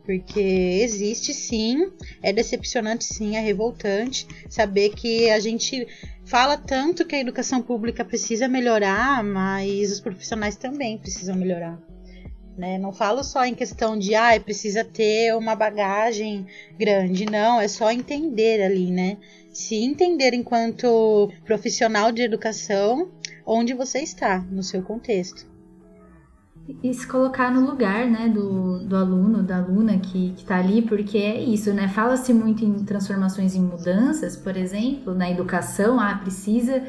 Porque existe sim, é decepcionante sim, é revoltante saber que a gente fala tanto que a educação pública precisa melhorar, mas os profissionais também precisam melhorar. Né? Não falo só em questão de ah, precisa ter uma bagagem grande, não, é só entender ali, né? Se entender enquanto profissional de educação onde você está, no seu contexto. E se colocar no lugar, né, do, do aluno, da aluna que, que tá ali, porque é isso, né? Fala-se muito em transformações em mudanças, por exemplo, na educação, ah, precisa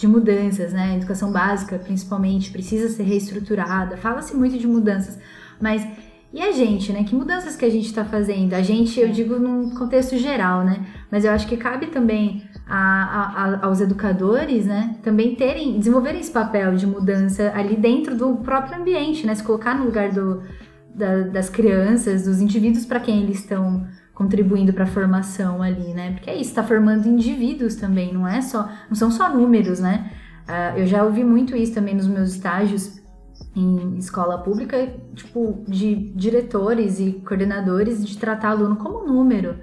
de mudanças, né? A educação básica, principalmente, precisa ser reestruturada. Fala-se muito de mudanças, mas e a gente, né? Que mudanças que a gente está fazendo? A gente, eu digo num contexto geral, né? Mas eu acho que cabe também a, a, a, aos educadores, né? Também terem, desenvolverem esse papel de mudança ali dentro do próprio ambiente, né? Se colocar no lugar do, da, das crianças, dos indivíduos para quem eles estão contribuindo para a formação ali, né? Porque é isso, está formando indivíduos também, não é só, não são só números, né? Uh, eu já ouvi muito isso também nos meus estágios em escola pública, tipo, de diretores e coordenadores de tratar aluno como número.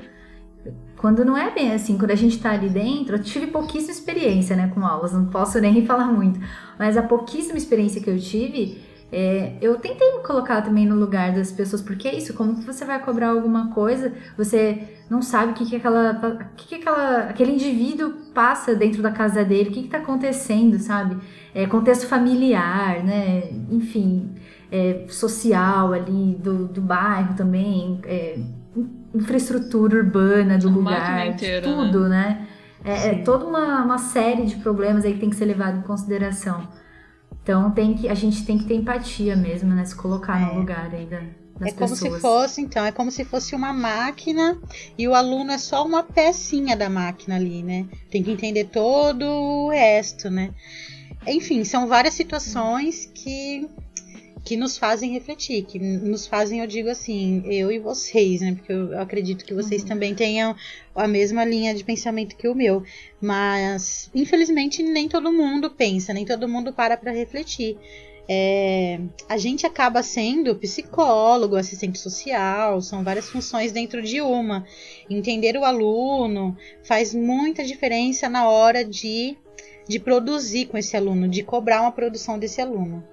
Quando não é bem assim, quando a gente está ali dentro, eu tive pouquíssima experiência, né, com aulas, não posso nem falar muito, mas a pouquíssima experiência que eu tive, é, eu tentei me colocar também no lugar das pessoas, porque é isso, como que você vai cobrar alguma coisa, você não sabe o que, que, aquela, que, que aquela, aquele indivíduo passa dentro da casa dele, o que está acontecendo, sabe? É, contexto familiar, né? Enfim, é, social ali, do, do bairro também, é, infraestrutura urbana do lugar, inteira, tudo, né? né? É, é toda uma, uma série de problemas aí que tem que ser levado em consideração. Então tem que, a gente tem que ter empatia mesmo, né? Se colocar é. no lugar aí da, das é como pessoas. se fosse, então, é como se fosse uma máquina e o aluno é só uma pecinha da máquina ali, né? Tem que entender todo o resto, né? Enfim, são várias situações que que nos fazem refletir, que nos fazem, eu digo assim, eu e vocês, né? Porque eu acredito que vocês uhum. também tenham a mesma linha de pensamento que o meu. Mas, infelizmente, nem todo mundo pensa, nem todo mundo para para refletir. É, a gente acaba sendo psicólogo, assistente social, são várias funções dentro de uma. Entender o aluno faz muita diferença na hora de, de produzir com esse aluno, de cobrar uma produção desse aluno.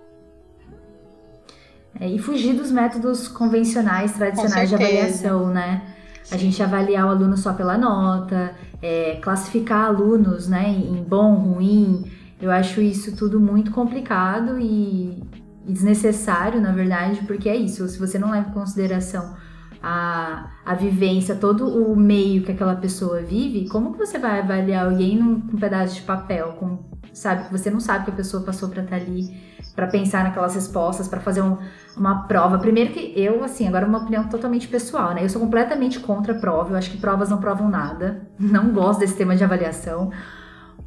É, e fugir dos métodos convencionais, tradicionais de avaliação, né? Sim. A gente avaliar o aluno só pela nota, é, classificar alunos né, em bom, ruim. Eu acho isso tudo muito complicado e, desnecessário, na verdade, porque é isso. Se você não leva em consideração a, a vivência, todo o meio que aquela pessoa vive, como que você vai avaliar alguém num, num pedaço de papel, com, sabe, que você não sabe que a pessoa passou para estar tá ali, para pensar naquelas respostas, para fazer um, uma prova. Primeiro que eu, assim, agora uma opinião totalmente pessoal, né? Eu sou completamente contra a prova, eu acho que provas não provam nada, não gosto desse tema de avaliação.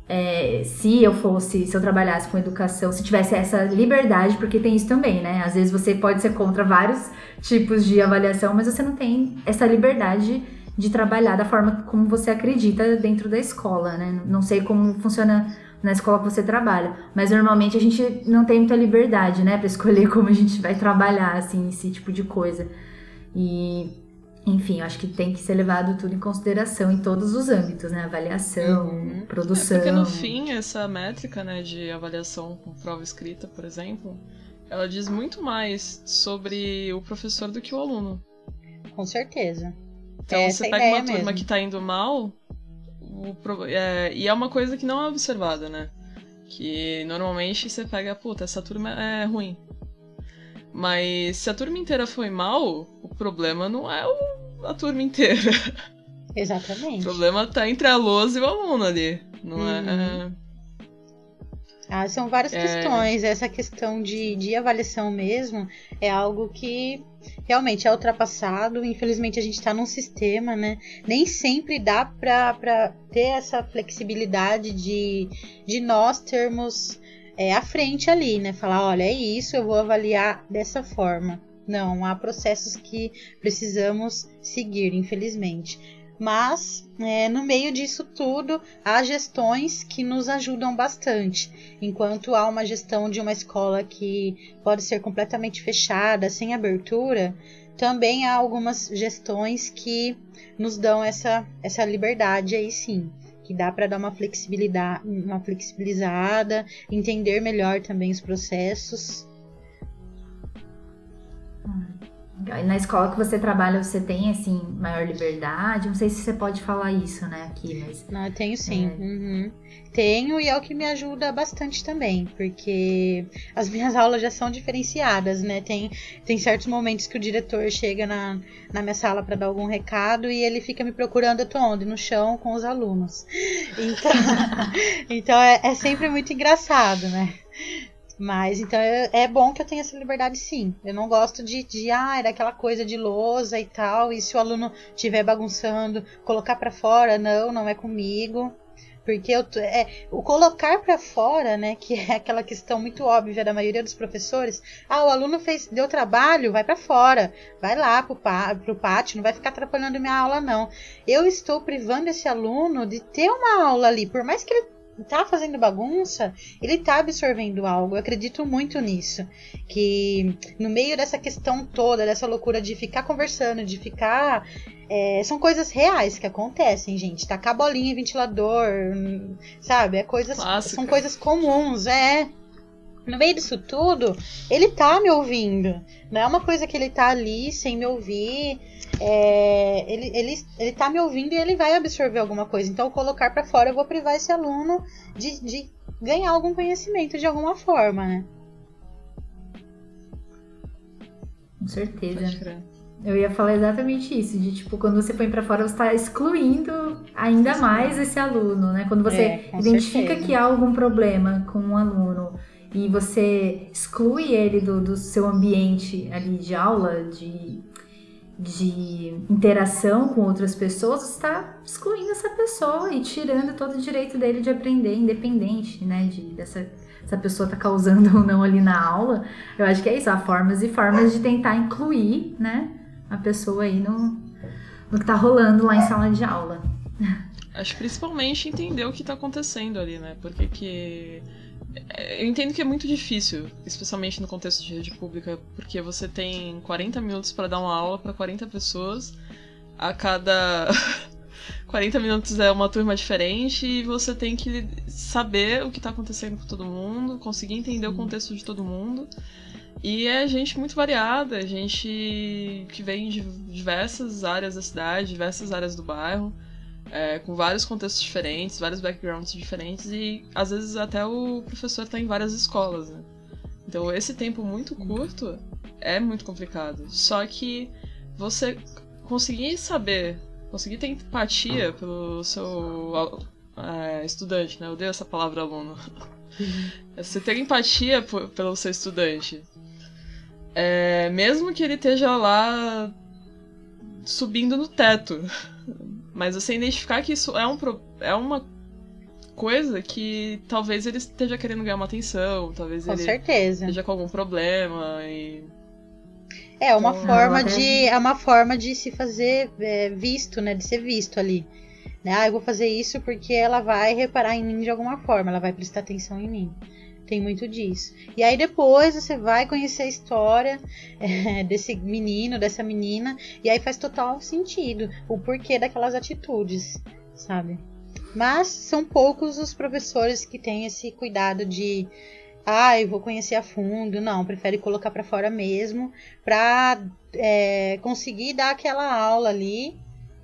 É, se eu fosse, se eu trabalhasse com educação, se tivesse essa liberdade, porque tem isso também, né? Às vezes você pode ser contra vários tipos de avaliação, mas você não tem essa liberdade de trabalhar da forma como você acredita dentro da escola, né? Não sei como funciona na escola que você trabalha, mas normalmente a gente não tem muita liberdade, né, para escolher como a gente vai trabalhar assim, esse tipo de coisa. E enfim, eu acho que tem que ser levado tudo em consideração em todos os âmbitos, né? Avaliação, uhum. produção. É porque no fim, essa métrica, né, de avaliação com prova escrita, por exemplo, ela diz muito mais sobre o professor do que o aluno. Com certeza. Então, Essa você pega uma turma mesmo. que tá indo mal, o, é, e é uma coisa que não é observada, né? Que normalmente você pega, puta, essa turma é ruim. Mas se a turma inteira foi mal, o problema não é o, a turma inteira. Exatamente. O problema tá entre a lousa e o aluno ali. Não é, uhum. é. Ah, são várias é... questões. Essa questão de, de avaliação mesmo é algo que realmente é ultrapassado. Infelizmente, a gente está num sistema, né? Nem sempre dá para ter essa flexibilidade de, de nós termos é, à frente ali, né? Falar, olha, é isso, eu vou avaliar dessa forma. Não, há processos que precisamos seguir, infelizmente. Mas, é, no meio disso tudo, há gestões que nos ajudam bastante. Enquanto há uma gestão de uma escola que pode ser completamente fechada, sem abertura, também há algumas gestões que nos dão essa, essa liberdade aí sim que dá para dar uma flexibilidade, uma flexibilizada, entender melhor também os processos. Na escola que você trabalha, você tem assim maior liberdade? Não sei se você pode falar isso, né, aqui, mas. Não, eu tenho sim. É... Uhum. Tenho e é o que me ajuda bastante também, porque as minhas aulas já são diferenciadas, né? Tem, tem certos momentos que o diretor chega na, na minha sala para dar algum recado e ele fica me procurando, eu tô onde? No chão com os alunos. Então, então é, é sempre muito engraçado, né? Mas então é, é, bom que eu tenha essa liberdade sim. Eu não gosto de, de ah, era aquela coisa de lousa e tal. E se o aluno estiver bagunçando, colocar para fora, não, não é comigo. Porque eu, é, o colocar para fora, né, que é aquela questão muito óbvia da maioria dos professores, ah, o aluno fez, deu trabalho, vai para fora, vai lá pro, pro pátio, não vai ficar atrapalhando minha aula não. Eu estou privando esse aluno de ter uma aula ali, por mais que ele tá fazendo bagunça, ele tá absorvendo algo. Eu acredito muito nisso. Que no meio dessa questão toda, dessa loucura de ficar conversando, de ficar. É, são coisas reais que acontecem, gente. Tacar bolinha em ventilador, sabe? É coisas, são coisas comuns, é. No meio disso tudo, ele tá me ouvindo. Não é uma coisa que ele tá ali sem me ouvir é, ele, ele, ele tá me ouvindo e ele vai absorver alguma coisa. Então, colocar para fora, eu vou privar esse aluno de, de ganhar algum conhecimento de alguma forma, né? Com certeza. Eu ia falar exatamente isso, de tipo, quando você põe para fora, você está excluindo ainda mais esse aluno, né? Quando você é, identifica certeza. que há algum problema com um aluno e você exclui ele do, do seu ambiente ali de aula, de de interação com outras pessoas, você está excluindo essa pessoa e tirando todo o direito dele de aprender, independente, né, de dessa essa pessoa tá causando ou não ali na aula. Eu acho que é isso, há formas e formas de tentar incluir, né, a pessoa aí no, no que tá rolando lá em sala de aula. Acho principalmente entender o que tá acontecendo ali, né? Porque que eu entendo que é muito difícil, especialmente no contexto de rede pública, porque você tem 40 minutos para dar uma aula para 40 pessoas. A cada 40 minutos é uma turma diferente e você tem que saber o que está acontecendo com todo mundo, conseguir entender o contexto de todo mundo. E é gente muito variada, gente que vem de diversas áreas da cidade, diversas áreas do bairro é, com vários contextos diferentes, vários backgrounds diferentes e às vezes até o professor está em várias escolas, né? Então esse tempo muito curto é muito complicado. Só que você conseguir saber, conseguir ter empatia pelo seu é, estudante, né? Eu odeio essa palavra aluno. Uhum. Você ter empatia por, pelo seu estudante. É, mesmo que ele esteja lá subindo no teto. Mas você identificar que isso é, um, é uma coisa que talvez ele esteja querendo ganhar uma atenção, talvez com ele certeza. esteja com algum problema e é uma então, forma de é uma forma de se fazer é, visto, né, de ser visto ali. Né? Ah, eu vou fazer isso porque ela vai reparar em mim de alguma forma, ela vai prestar atenção em mim. Tem muito disso. E aí depois você vai conhecer a história é, desse menino, dessa menina, e aí faz total sentido o porquê daquelas atitudes, sabe? Mas são poucos os professores que têm esse cuidado de ah, eu vou conhecer a fundo. Não, prefere colocar para fora mesmo, para é, conseguir dar aquela aula ali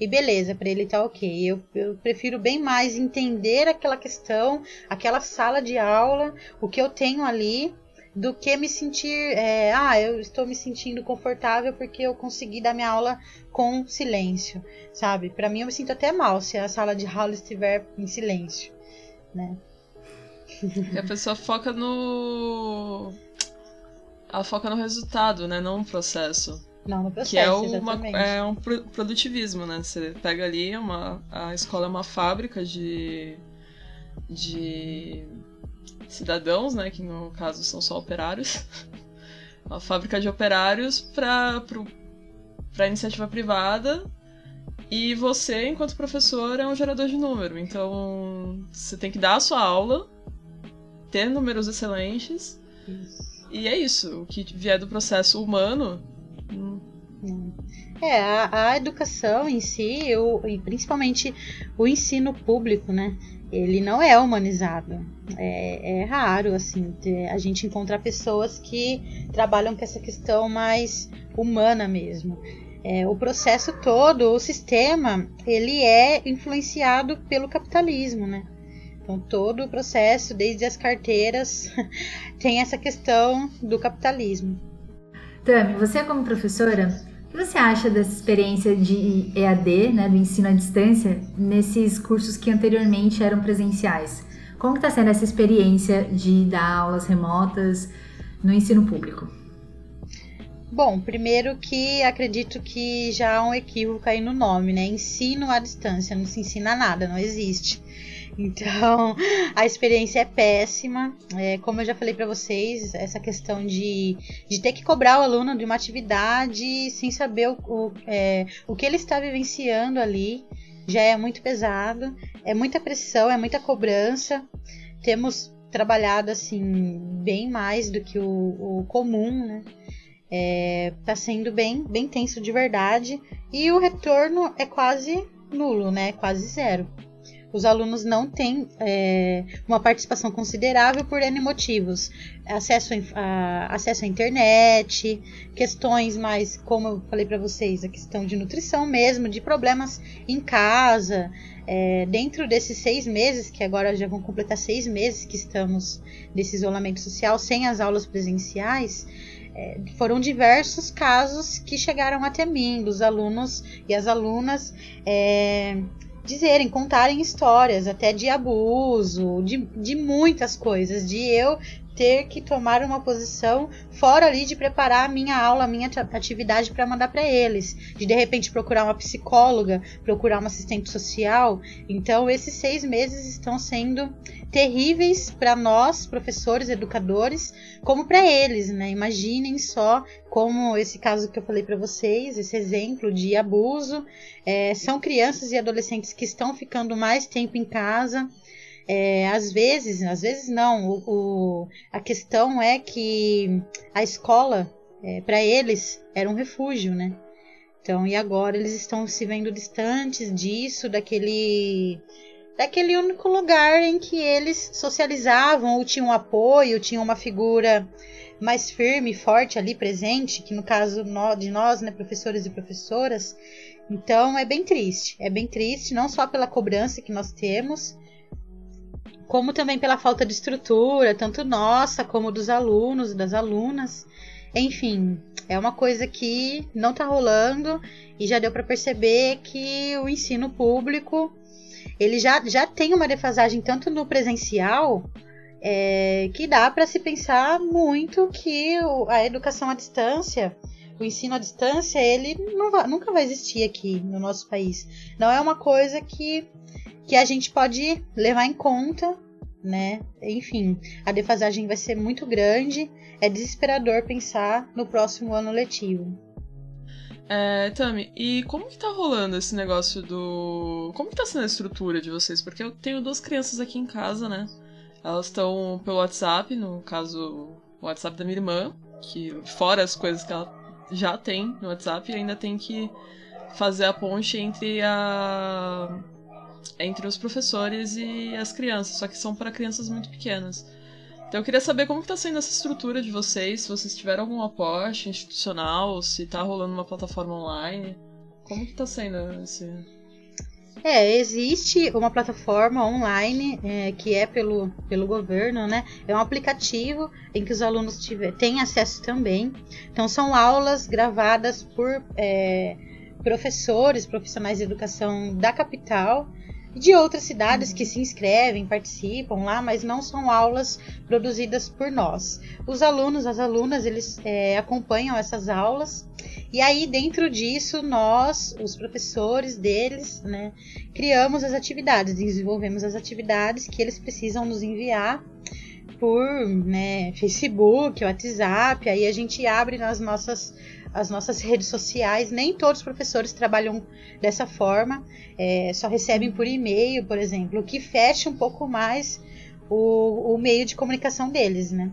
e beleza, para ele tá ok. Eu, eu prefiro bem mais entender aquela questão, aquela sala de aula, o que eu tenho ali, do que me sentir, é, ah, eu estou me sentindo confortável porque eu consegui dar minha aula com silêncio, sabe? Para mim eu me sinto até mal se a sala de aula estiver em silêncio, né? A pessoa foca no ela foca no resultado, né, não no processo. Não, no processo, que é, uma, é um produtivismo, né? Você pega ali, uma, a escola é uma fábrica de, de cidadãos, né? Que no caso são só operários. Uma fábrica de operários para para iniciativa privada e você, enquanto professor, é um gerador de número. Então, você tem que dar a sua aula, ter números excelentes. Isso. E é isso. O que vier do processo humano. Hum. É, a, a educação em si, o, e principalmente o ensino público, né? ele não é humanizado. É, é raro, assim, a gente encontrar pessoas que trabalham com essa questão mais humana mesmo. É, o processo todo, o sistema, ele é influenciado pelo capitalismo, né? Então todo o processo, desde as carteiras, tem essa questão do capitalismo. Tami, você como professora, o que você acha dessa experiência de EAD, né, do ensino à distância, nesses cursos que anteriormente eram presenciais? Como está sendo essa experiência de dar aulas remotas no ensino público? Bom, primeiro que acredito que já há um equívoco aí no nome, né? Ensino à distância, não se ensina nada, não existe. Então, a experiência é péssima. É, como eu já falei para vocês, essa questão de, de ter que cobrar o aluno de uma atividade sem saber o, o, é, o que ele está vivenciando ali já é muito pesado. É muita pressão, é muita cobrança. Temos trabalhado assim bem mais do que o, o comum, né? É, tá sendo bem, bem tenso de verdade e o retorno é quase nulo, né? Quase zero os alunos não têm é, uma participação considerável por N motivos. Acesso a, acesso à internet, questões mais, como eu falei para vocês, a questão de nutrição mesmo, de problemas em casa. É, dentro desses seis meses, que agora já vão completar seis meses que estamos nesse isolamento social sem as aulas presenciais, é, foram diversos casos que chegaram até mim, dos alunos e as alunas é, dizerem, contarem histórias, até de abuso, de, de muitas coisas, de eu ter que tomar uma posição fora ali de preparar a minha aula, a minha atividade para mandar para eles, de de repente procurar uma psicóloga, procurar uma assistente social. Então, esses seis meses estão sendo terríveis para nós, professores, educadores, como para eles, né? Imaginem só como esse caso que eu falei para vocês, esse exemplo de abuso, é, são crianças e adolescentes que estão ficando mais tempo em casa. É, às vezes, às vezes não. O, o, a questão é que a escola, é, para eles, era um refúgio, né? Então, e agora eles estão se vendo distantes disso, daquele daquele único lugar em que eles socializavam ou tinham apoio, tinham uma figura mais firme, forte ali presente, que no caso de nós, né, professores e professoras. Então é bem triste, é bem triste, não só pela cobrança que nós temos, como também pela falta de estrutura, tanto nossa como dos alunos e das alunas. Enfim, é uma coisa que não está rolando e já deu para perceber que o ensino público ele já, já tem uma defasagem tanto no presencial é, que dá para se pensar muito que a educação à distância, o ensino à distância, ele vai, nunca vai existir aqui no nosso país. Não é uma coisa que, que a gente pode levar em conta, né? Enfim, a defasagem vai ser muito grande. É desesperador pensar no próximo ano letivo. É, Tami, e como que tá rolando esse negócio do. Como que tá sendo a estrutura de vocês? Porque eu tenho duas crianças aqui em casa, né? Elas estão pelo WhatsApp, no caso, o WhatsApp da minha irmã, que fora as coisas que ela já tem no WhatsApp, ainda tem que fazer a ponte entre a entre os professores e as crianças, só que são para crianças muito pequenas. Então eu queria saber como está sendo essa estrutura de vocês, se vocês tiveram algum aporte institucional, se está rolando uma plataforma online. Como que está sendo esse... É, existe uma plataforma online é, que é pelo, pelo governo, né? É um aplicativo em que os alunos tiver, têm acesso também. Então, são aulas gravadas por é, professores, profissionais de educação da capital de outras cidades que se inscrevem, participam lá, mas não são aulas produzidas por nós. Os alunos, as alunas, eles é, acompanham essas aulas e aí dentro disso nós, os professores deles, né, criamos as atividades, desenvolvemos as atividades que eles precisam nos enviar por né, Facebook, WhatsApp, aí a gente abre nas nossas as nossas redes sociais. Nem todos os professores trabalham dessa forma, é, só recebem por e-mail, por exemplo, o que fecha um pouco mais o, o meio de comunicação deles, né?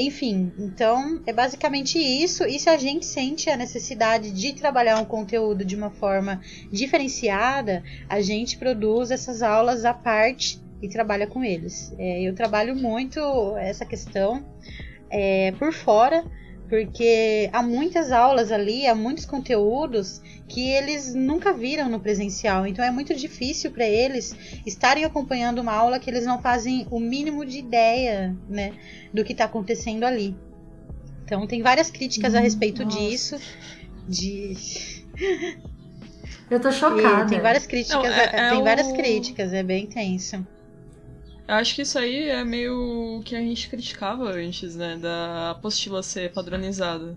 Enfim, então é basicamente isso. E se a gente sente a necessidade de trabalhar um conteúdo de uma forma diferenciada, a gente produz essas aulas à parte e trabalha com eles. É, eu trabalho muito essa questão é, por fora, porque há muitas aulas ali, há muitos conteúdos que eles nunca viram no presencial. Então é muito difícil para eles estarem acompanhando uma aula que eles não fazem o mínimo de ideia, né, do que está acontecendo ali. Então tem várias críticas a respeito Nossa. disso. De Eu tô chocada. E tem várias críticas, não, é, é tem o... várias críticas, é bem tenso. Eu acho que isso aí é meio o que a gente criticava antes, né? Da apostila ser padronizada.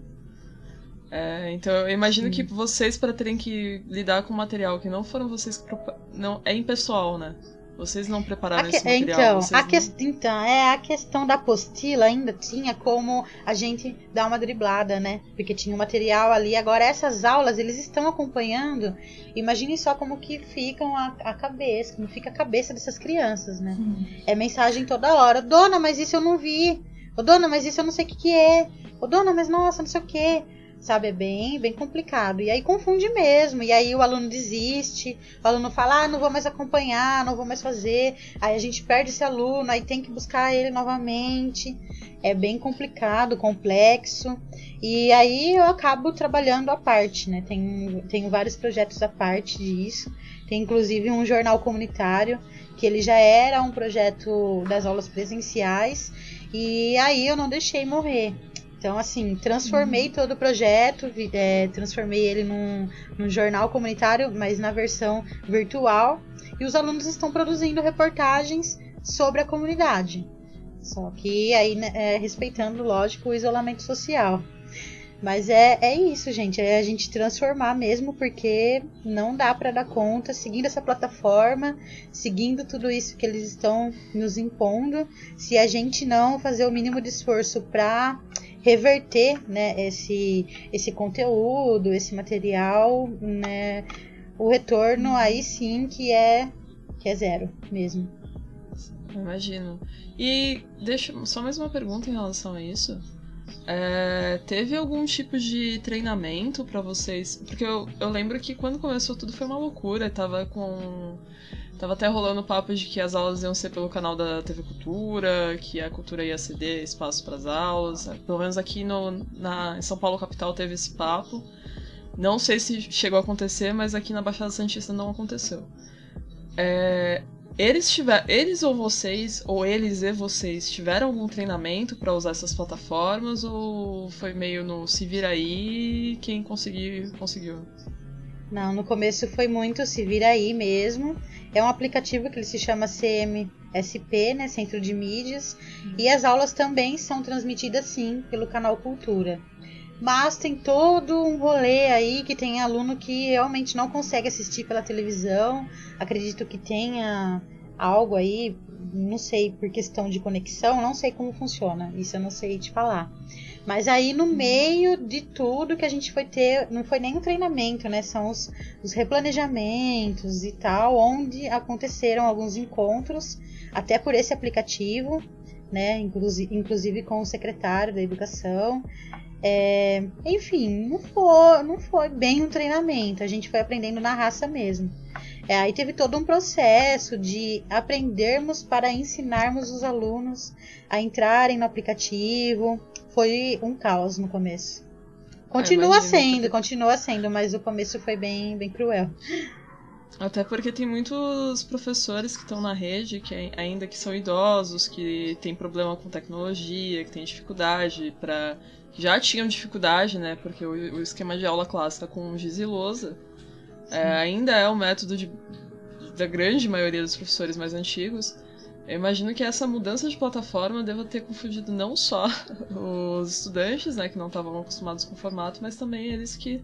É, então eu imagino Sim. que vocês, para terem que lidar com material que não foram vocês que. Não, é impessoal, né? Vocês não prepararam que, esse material. Então, a não... que, então, é a questão da apostila ainda tinha como a gente dar uma driblada, né? Porque tinha o material ali. Agora essas aulas eles estão acompanhando. Imagine só como que ficam a, a cabeça, como fica a cabeça dessas crianças, né? Hum. É mensagem toda hora. Dona, mas isso eu não vi. Ô, dona, mas isso eu não sei o que, que é. Ô, dona, mas nossa, não sei o que sabe? É bem, bem complicado. E aí confunde mesmo. E aí o aluno desiste, o aluno fala, ah, não vou mais acompanhar, não vou mais fazer. Aí a gente perde esse aluno, aí tem que buscar ele novamente. É bem complicado, complexo. E aí eu acabo trabalhando à parte, né? Tenho, tenho vários projetos à parte disso. Tem inclusive um jornal comunitário, que ele já era um projeto das aulas presenciais. E aí eu não deixei morrer. Então, assim, transformei uhum. todo o projeto, é, transformei ele num, num jornal comunitário, mas na versão virtual. E os alunos estão produzindo reportagens sobre a comunidade. Só que aí, né, é, respeitando, lógico, o isolamento social. Mas é, é isso, gente. É a gente transformar mesmo, porque não dá para dar conta, seguindo essa plataforma, seguindo tudo isso que eles estão nos impondo, se a gente não fazer o mínimo de esforço para reverter né, esse, esse conteúdo, esse material, né, o retorno aí sim que é, que é zero mesmo. Imagino. E deixa só mais uma pergunta em relação a isso. É, teve algum tipo de treinamento para vocês? Porque eu, eu lembro que quando começou tudo foi uma loucura. Tava com Tava até rolando papo de que as aulas iam ser pelo canal da TV Cultura, que a cultura ia ceder espaço para as aulas. Pelo menos aqui no, na, em São Paulo capital teve esse papo. Não sei se chegou a acontecer, mas aqui na Baixada Santista não aconteceu. É, eles tiver, eles ou vocês, ou eles e vocês, tiveram algum treinamento para usar essas plataformas ou foi meio no se vira aí, quem conseguir, conseguiu? Não, no começo foi muito se vira aí mesmo. É um aplicativo que ele se chama CMSP, né, Centro de Mídias, uhum. e as aulas também são transmitidas sim pelo canal Cultura. Mas tem todo um rolê aí que tem aluno que realmente não consegue assistir pela televisão. Acredito que tenha algo aí, não sei, por questão de conexão, não sei como funciona. Isso eu não sei te falar. Mas aí no meio de tudo que a gente foi ter, não foi nem um treinamento, né? São os, os replanejamentos e tal, onde aconteceram alguns encontros, até por esse aplicativo, né? Inclusive, inclusive com o secretário da educação. É, enfim, não foi, não foi bem um treinamento, a gente foi aprendendo na raça mesmo. É, aí teve todo um processo de aprendermos para ensinarmos os alunos a entrarem no aplicativo. Foi um caos no começo. Continua sendo, continua sendo, mas o começo foi bem, bem cruel. Até porque tem muitos professores que estão na rede, que ainda que são idosos, que têm problema com tecnologia, que têm dificuldade para já tinham dificuldade, né? Porque o, o esquema de aula clássica com giz e lousa é, ainda é o método de, da grande maioria dos professores mais antigos. Eu imagino que essa mudança de plataforma deva ter confundido não só os estudantes, né, que não estavam acostumados com o formato, mas também eles que,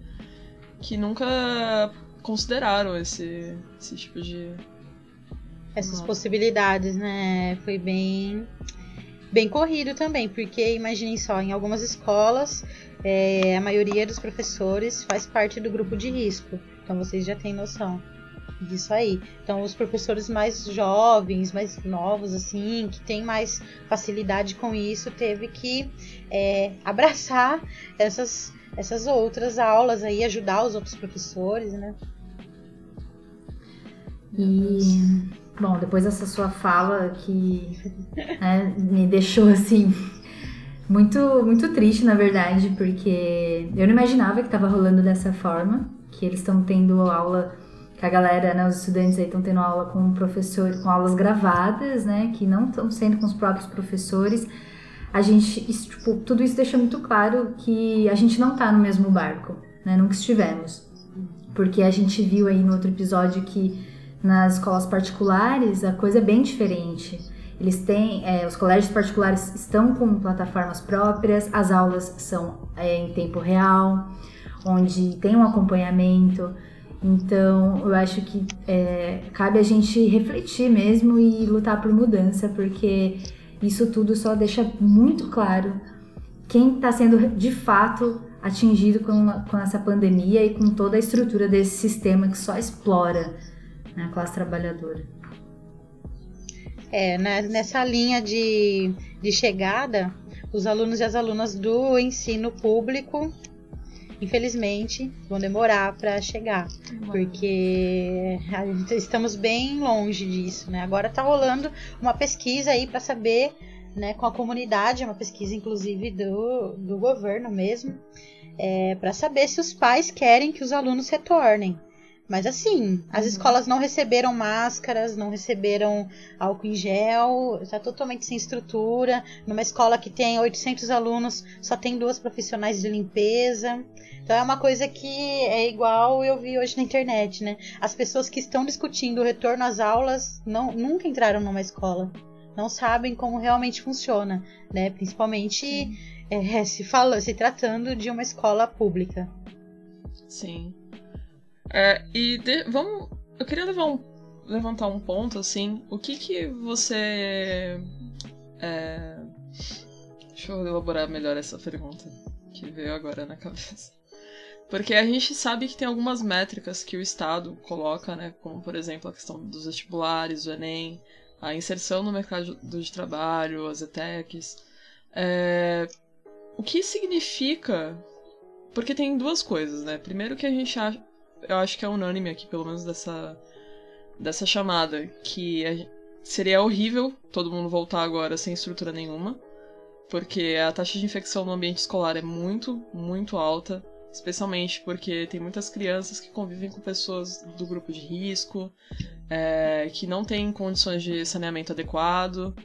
que nunca consideraram esse, esse tipo de. Essas possibilidades, né? Foi bem bem corrido também, porque imaginem só, em algumas escolas é, a maioria dos professores faz parte do grupo de risco, então vocês já têm noção disso aí. Então os professores mais jovens, mais novos assim, que têm mais facilidade com isso, teve que é, abraçar essas essas outras aulas aí, ajudar os outros professores, né? E Bom, depois dessa sua fala que né, me deixou assim muito muito triste, na verdade, porque eu não imaginava que estava rolando dessa forma, que eles estão tendo aula que a galera, né, os estudantes aí estão tendo aula com o professor, com aulas gravadas, né, que não estão sendo com os próprios professores. A gente, isso, tipo, tudo isso deixa muito claro que a gente não está no mesmo barco, né, nunca estivemos. Porque a gente viu aí no outro episódio que nas escolas particulares, a coisa é bem diferente. Eles têm, é, os colégios particulares estão com plataformas próprias, as aulas são é, em tempo real, onde tem um acompanhamento. Então, eu acho que é, cabe a gente refletir mesmo e lutar por mudança, porque isso tudo só deixa muito claro quem está sendo de fato atingido com, com essa pandemia e com toda a estrutura desse sistema que só explora né, a classe trabalhadora. É, né, nessa linha de, de chegada, os alunos e as alunas do ensino público, infelizmente, vão demorar para chegar, porque estamos bem longe disso, né? Agora está rolando uma pesquisa aí para saber, né, com a comunidade, uma pesquisa inclusive do, do governo mesmo, é, para saber se os pais querem que os alunos retornem. Mas assim, as uhum. escolas não receberam máscaras, não receberam álcool em gel, está totalmente sem estrutura. Numa escola que tem 800 alunos, só tem duas profissionais de limpeza. Então é uma coisa que é igual eu vi hoje na internet, né? As pessoas que estão discutindo o retorno às aulas não, nunca entraram numa escola. Não sabem como realmente funciona, né? Principalmente é, se, fala, se tratando de uma escola pública. Sim. É, e de, vamos. Eu queria um, levantar um ponto, assim. O que que você. É, deixa eu elaborar melhor essa pergunta que veio agora na cabeça. Porque a gente sabe que tem algumas métricas que o Estado coloca, né? Como, por exemplo, a questão dos vestibulares, o Enem, a inserção no mercado de trabalho, as ETECs. É, o que significa. Porque tem duas coisas, né? Primeiro que a gente acha, eu acho que é unânime aqui, pelo menos dessa, dessa chamada, que seria horrível todo mundo voltar agora sem estrutura nenhuma, porque a taxa de infecção no ambiente escolar é muito, muito alta, especialmente porque tem muitas crianças que convivem com pessoas do grupo de risco, é, que não tem condições de saneamento adequado.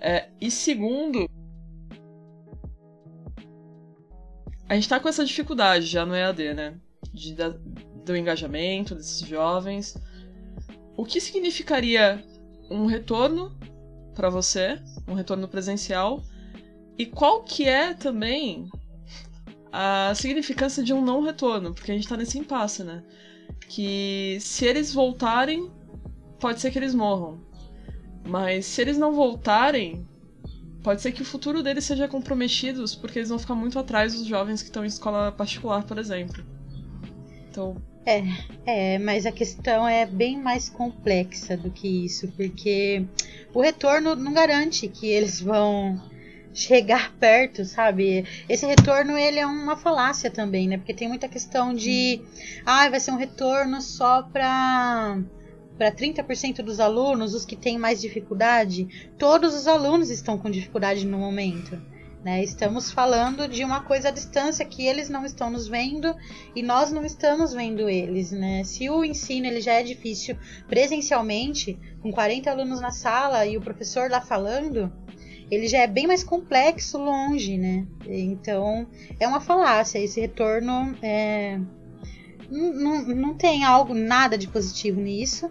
É, e segundo, a gente tá com essa dificuldade já no EAD, né? De, da, do engajamento desses jovens. O que significaria um retorno para você, um retorno presencial? E qual que é também a significância de um não retorno? Porque a gente tá nesse impasse, né? Que se eles voltarem, pode ser que eles morram. Mas se eles não voltarem, pode ser que o futuro deles seja comprometido porque eles vão ficar muito atrás dos jovens que estão em escola particular, por exemplo. Então. É, é, mas a questão é bem mais complexa do que isso, porque o retorno não garante que eles vão chegar perto, sabe? Esse retorno ele é uma falácia também, né? Porque tem muita questão de, ah, vai ser um retorno só para para 30% dos alunos, os que têm mais dificuldade, todos os alunos estão com dificuldade no momento. Né? Estamos falando de uma coisa à distância que eles não estão nos vendo e nós não estamos vendo eles. Né? Se o ensino ele já é difícil presencialmente, com 40 alunos na sala e o professor lá falando, ele já é bem mais complexo longe, né? Então é uma falácia. Esse retorno é... não, não, não tem algo nada de positivo nisso.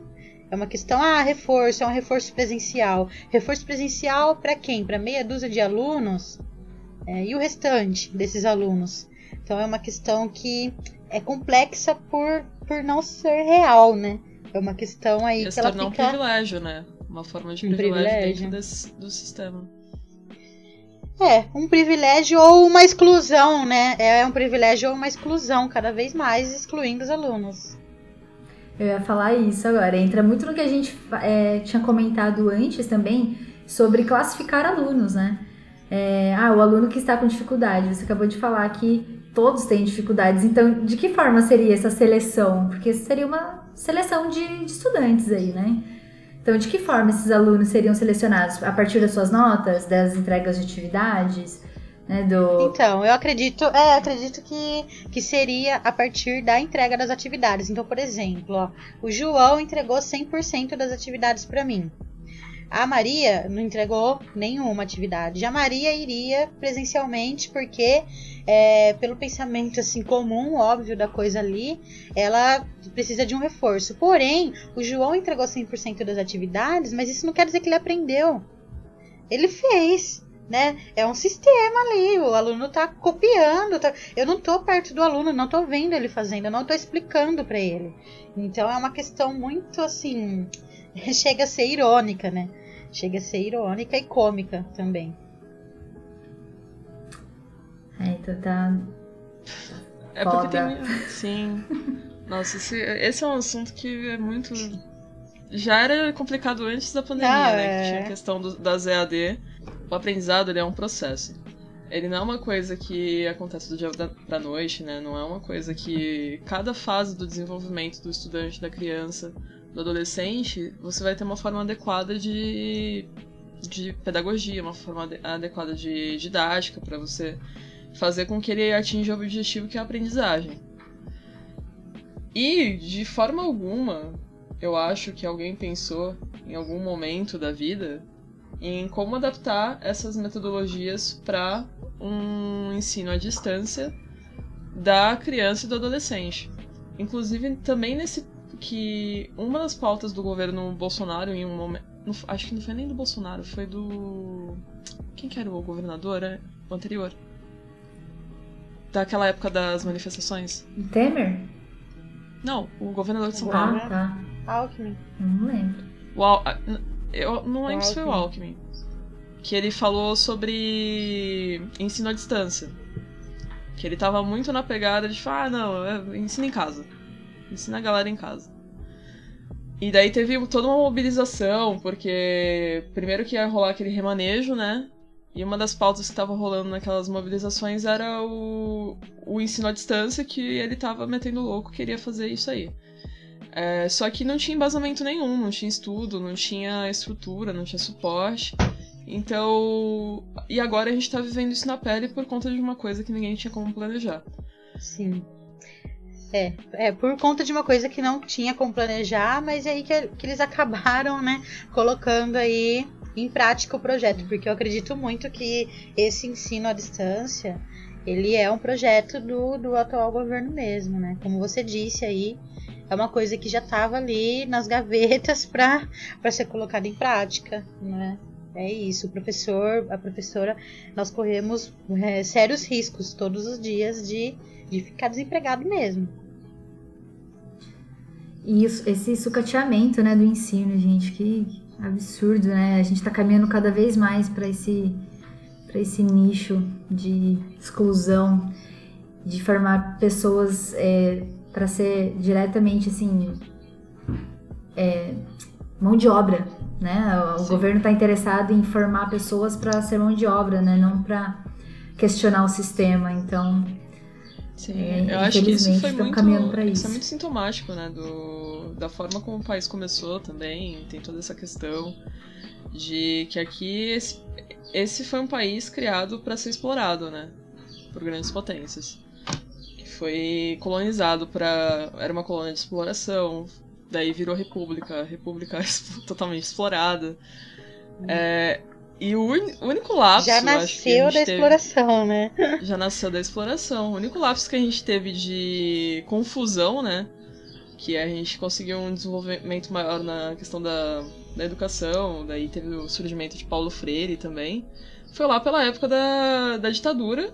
É uma questão, ah, reforço, é um reforço presencial. Reforço presencial para quem? Para meia dúzia de alunos? É, e o restante desses alunos? Então é uma questão que é complexa por, por não ser real, né? É uma questão aí e que ela fica... um privilégio, né? Uma forma de privilégio, um privilégio. dentro desse, do sistema. É, um privilégio ou uma exclusão, né? É um privilégio ou uma exclusão, cada vez mais excluindo os alunos. Eu ia falar isso agora. Entra muito no que a gente é, tinha comentado antes também sobre classificar alunos, né? É, ah, o aluno que está com dificuldade. Você acabou de falar que todos têm dificuldades. Então, de que forma seria essa seleção? Porque seria uma seleção de, de estudantes aí, né? Então, de que forma esses alunos seriam selecionados? A partir das suas notas, das entregas de atividades? Né, do... Então, eu acredito, é, acredito que, que seria a partir da entrega das atividades. Então, por exemplo, ó, o João entregou 100% das atividades para mim. A Maria não entregou nenhuma atividade. A Maria iria presencialmente porque, é, pelo pensamento assim comum, óbvio da coisa ali, ela precisa de um reforço. Porém, o João entregou 100% das atividades, mas isso não quer dizer que ele aprendeu. Ele fez né? É um sistema ali, o aluno tá copiando, tá... eu não tô perto do aluno, não tô vendo ele fazendo, não tô explicando para ele. Então é uma questão muito assim, chega a ser irônica, né? Chega a ser irônica e cômica também. É, então tá. É porque tem. Sim. Nossa, esse, esse é um assunto que é muito. Já era complicado antes da pandemia, ah, né? É... Que tinha a questão do, das EAD o aprendizado ele é um processo. Ele não é uma coisa que acontece do dia da noite, né? Não é uma coisa que cada fase do desenvolvimento do estudante, da criança, do adolescente, você vai ter uma forma adequada de, de pedagogia, uma forma adequada de didática para você fazer com que ele atinja o objetivo que é a aprendizagem. E de forma alguma, eu acho que alguém pensou em algum momento da vida em como adaptar essas metodologias para um ensino à distância da criança e do adolescente. Inclusive, também nesse que uma das pautas do governo Bolsonaro em um momento, acho que não foi nem do Bolsonaro, foi do quem que era o governador, né? O anterior. Daquela época das manifestações. Temer? Não, o governador de São Paulo. Ah, tá. Alckmin. Não lembro. O Al eu não lembro se foi o Alckmin. Que ele falou sobre ensino à distância. Que ele tava muito na pegada de falar, ah, não, é, ensina em casa. Ensina a galera em casa. E daí teve toda uma mobilização, porque primeiro que ia rolar aquele remanejo, né? E uma das pautas que estava rolando naquelas mobilizações era o, o ensino à distância, que ele tava metendo louco, queria fazer isso aí. É, só que não tinha embasamento nenhum, não tinha estudo, não tinha estrutura, não tinha suporte. Então. E agora a gente tá vivendo isso na pele por conta de uma coisa que ninguém tinha como planejar. Sim. É, é, por conta de uma coisa que não tinha como planejar, mas é aí que, que eles acabaram, né, colocando aí em prática o projeto, porque eu acredito muito que esse ensino à distância, ele é um projeto do, do atual governo mesmo, né? Como você disse aí, é uma coisa que já estava ali nas gavetas para ser colocada em prática, né? É isso, o professor, a professora, nós corremos é, sérios riscos todos os dias de, de ficar desempregado mesmo. E isso, esse sucateamento, né, do ensino, gente, que absurdo, né? A gente está caminhando cada vez mais para esse para esse nicho de exclusão, de formar pessoas é, para ser diretamente assim é, mão de obra, né? O Sim. governo está interessado em formar pessoas para ser mão de obra, né? Não para questionar o sistema. Então, Sim, é, eu acho que isso foi muito, isso. isso é muito sintomático, né? Do da forma como o país começou também, tem toda essa questão de que aqui esse, esse foi um país criado para ser explorado, né, por grandes potências. Que foi colonizado para era uma colônia de exploração, daí virou república, república totalmente explorada. Hum. É, e o único lapso. Já nasceu da teve, exploração, né? Já nasceu da exploração. O único lapso que a gente teve de confusão, né? que a gente conseguiu um desenvolvimento maior na questão da, da educação, daí teve o surgimento de Paulo Freire também. Foi lá pela época da, da ditadura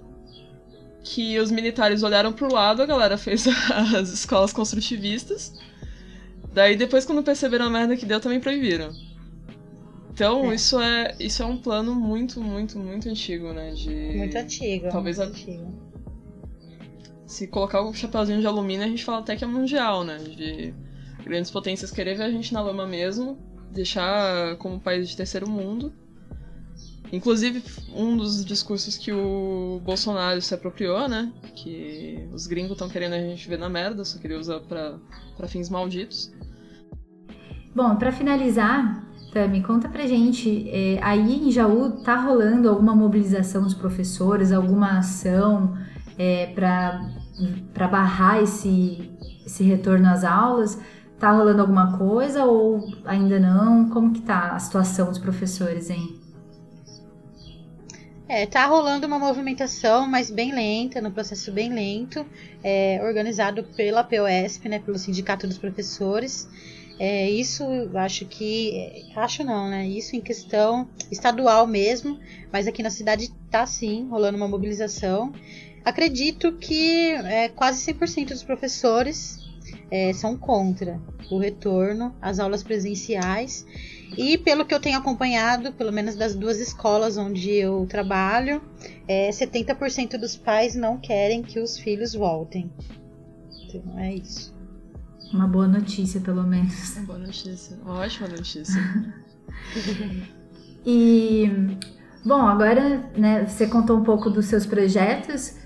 que os militares olharam pro lado, a galera fez as escolas construtivistas. Daí depois quando perceberam a merda que deu, também proibiram. Então, é. isso é isso é um plano muito, muito, muito antigo, né? De... Muito antigo. Talvez muito a... antigo se colocar o chapéuzinho de alumínio, a gente fala até que é mundial, né? De grandes potências querer ver a gente na lama mesmo, deixar como país de terceiro mundo. Inclusive, um dos discursos que o Bolsonaro se apropriou, né? Que os gringos estão querendo a gente ver na merda, só que ele usa pra, pra fins malditos. Bom, para finalizar, Tami, conta pra gente, é, aí em Jaú tá rolando alguma mobilização dos professores, alguma ação é, para barrar esse, esse retorno às aulas? Tá rolando alguma coisa ou ainda não? Como que tá a situação dos professores, hein? É, tá rolando uma movimentação, mas bem lenta, no processo bem lento, é, organizado pela POSP, né, pelo Sindicato dos Professores. É, isso acho que. Acho não, né? Isso em questão estadual mesmo, mas aqui na cidade tá sim rolando uma mobilização. Acredito que é, quase 100% dos professores é, são contra o retorno às aulas presenciais. E pelo que eu tenho acompanhado, pelo menos das duas escolas onde eu trabalho, é, 70% dos pais não querem que os filhos voltem. Então é isso. Uma boa notícia, pelo menos. Uma boa notícia. Uma ótima notícia. e, bom, agora né, você contou um pouco dos seus projetos.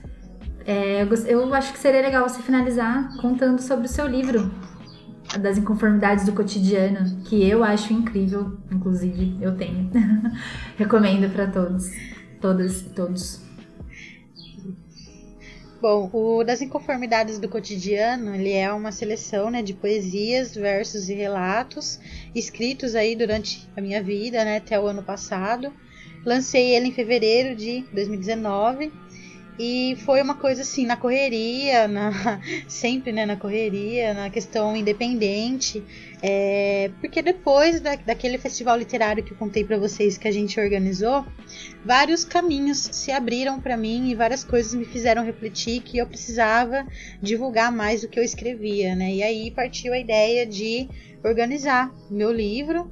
É, eu acho que seria legal você finalizar contando sobre o seu livro, das inconformidades do cotidiano, que eu acho incrível, inclusive eu tenho. Recomendo para todos, todas e todos. Bom, o das inconformidades do cotidiano, ele é uma seleção, né, de poesias, versos e relatos escritos aí durante a minha vida, né, até o ano passado. Lancei ele em fevereiro de 2019 e foi uma coisa assim, na correria, na, sempre né, na correria, na questão independente. É, porque depois da, daquele festival literário que eu contei para vocês que a gente organizou, vários caminhos se abriram para mim e várias coisas me fizeram refletir que eu precisava divulgar mais o que eu escrevia, né? E aí partiu a ideia de organizar meu livro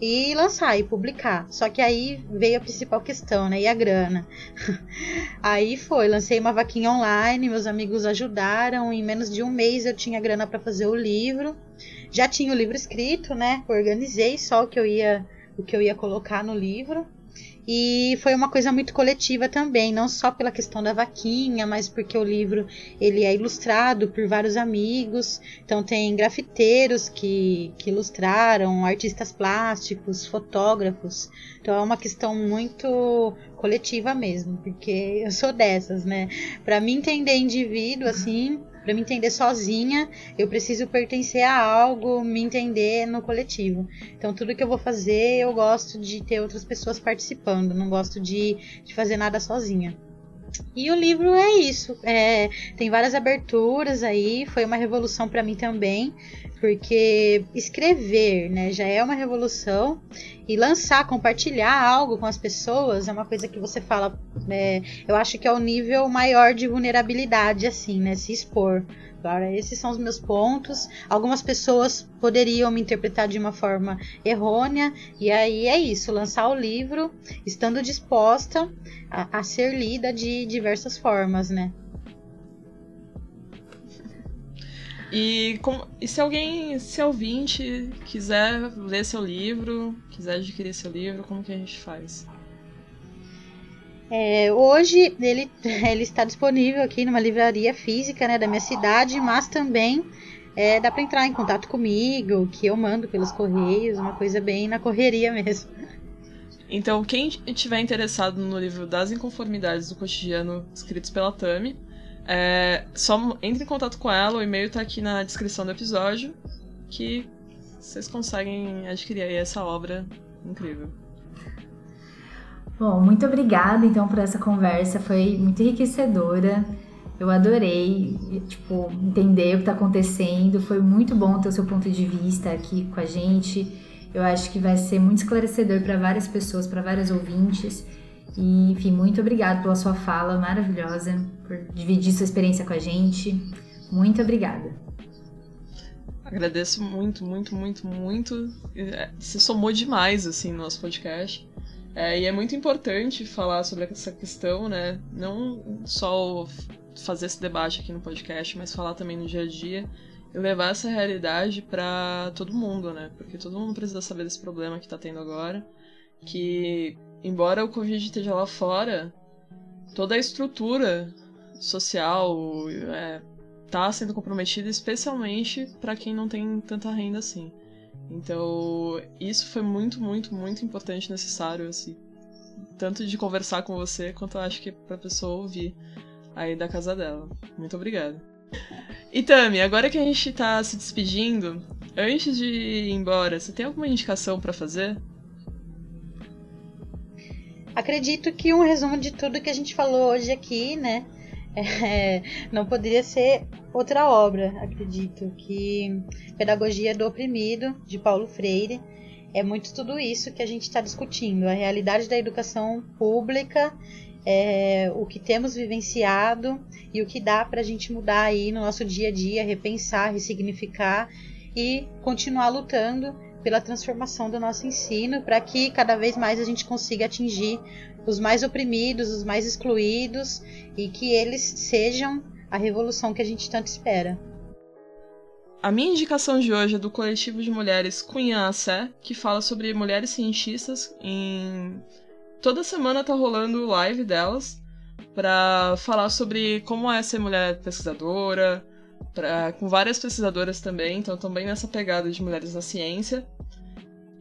e lançar e publicar. Só que aí veio a principal questão, né? E a grana. aí foi, lancei uma vaquinha online, meus amigos ajudaram. Em menos de um mês eu tinha grana para fazer o livro. Já tinha o livro escrito, né? Organizei só o que eu ia, o que eu ia colocar no livro. E foi uma coisa muito coletiva também, não só pela questão da vaquinha, mas porque o livro ele é ilustrado por vários amigos. Então tem grafiteiros que, que ilustraram, artistas plásticos, fotógrafos. Então é uma questão muito coletiva mesmo, porque eu sou dessas, né? Para mim entender indivíduo assim, Para me entender sozinha, eu preciso pertencer a algo, me entender no coletivo. Então, tudo que eu vou fazer, eu gosto de ter outras pessoas participando, não gosto de, de fazer nada sozinha. E o livro é isso. É, tem várias aberturas aí. Foi uma revolução para mim também, porque escrever, né, já é uma revolução e lançar, compartilhar algo com as pessoas é uma coisa que você fala. É, eu acho que é o nível maior de vulnerabilidade, assim, né, se expor. Agora, esses são os meus pontos. Algumas pessoas poderiam me interpretar de uma forma errônea, e aí é isso: lançar o livro estando disposta a, a ser lida de diversas formas, né? E, como, e se alguém, se ouvinte quiser ler seu livro, quiser adquirir seu livro, como que a gente faz? É, hoje ele, ele está disponível aqui numa livraria física né, da minha cidade, mas também é, dá para entrar em contato comigo, que eu mando pelos correios, uma coisa bem na correria mesmo. Então, quem estiver interessado no livro Das Inconformidades do Cotidiano, escritos pela Tami, é, só entre em contato com ela, o e-mail está aqui na descrição do episódio, que vocês conseguem adquirir aí essa obra incrível. Bom, muito obrigada então por essa conversa, foi muito enriquecedora. Eu adorei, tipo, entender o que está acontecendo. Foi muito bom ter o seu ponto de vista aqui com a gente. Eu acho que vai ser muito esclarecedor para várias pessoas, para várias ouvintes. E, enfim, muito obrigada pela sua fala maravilhosa, por dividir sua experiência com a gente. Muito obrigada. Agradeço muito, muito, muito, muito. É, você somou demais, assim, no nosso podcast. É, e é muito importante falar sobre essa questão, né? Não só fazer esse debate aqui no podcast, mas falar também no dia a dia e levar essa realidade para todo mundo, né? Porque todo mundo precisa saber desse problema que tá tendo agora. Que, embora o Covid esteja lá fora, toda a estrutura social é, tá sendo comprometida, especialmente para quem não tem tanta renda assim. Então, isso foi muito, muito, muito importante, necessário, assim. Tanto de conversar com você, quanto acho que pra pessoa ouvir aí da casa dela. Muito obrigada. E Tami, agora que a gente tá se despedindo, antes de ir embora, você tem alguma indicação para fazer? Acredito que um resumo de tudo que a gente falou hoje aqui, né? É, não poderia ser outra obra, acredito, que Pedagogia do Oprimido, de Paulo Freire, é muito tudo isso que a gente está discutindo, a realidade da educação pública, é, o que temos vivenciado e o que dá para a gente mudar aí no nosso dia a dia, repensar, ressignificar e continuar lutando pela transformação do nosso ensino para que cada vez mais a gente consiga atingir os mais oprimidos, os mais excluídos e que eles sejam a revolução que a gente tanto espera. A minha indicação de hoje é do coletivo de mulheres Cunha Sé, que fala sobre mulheres cientistas. Em toda semana tá rolando live delas para falar sobre como é ser mulher pesquisadora, pra... com várias pesquisadoras também, então também nessa pegada de mulheres na ciência.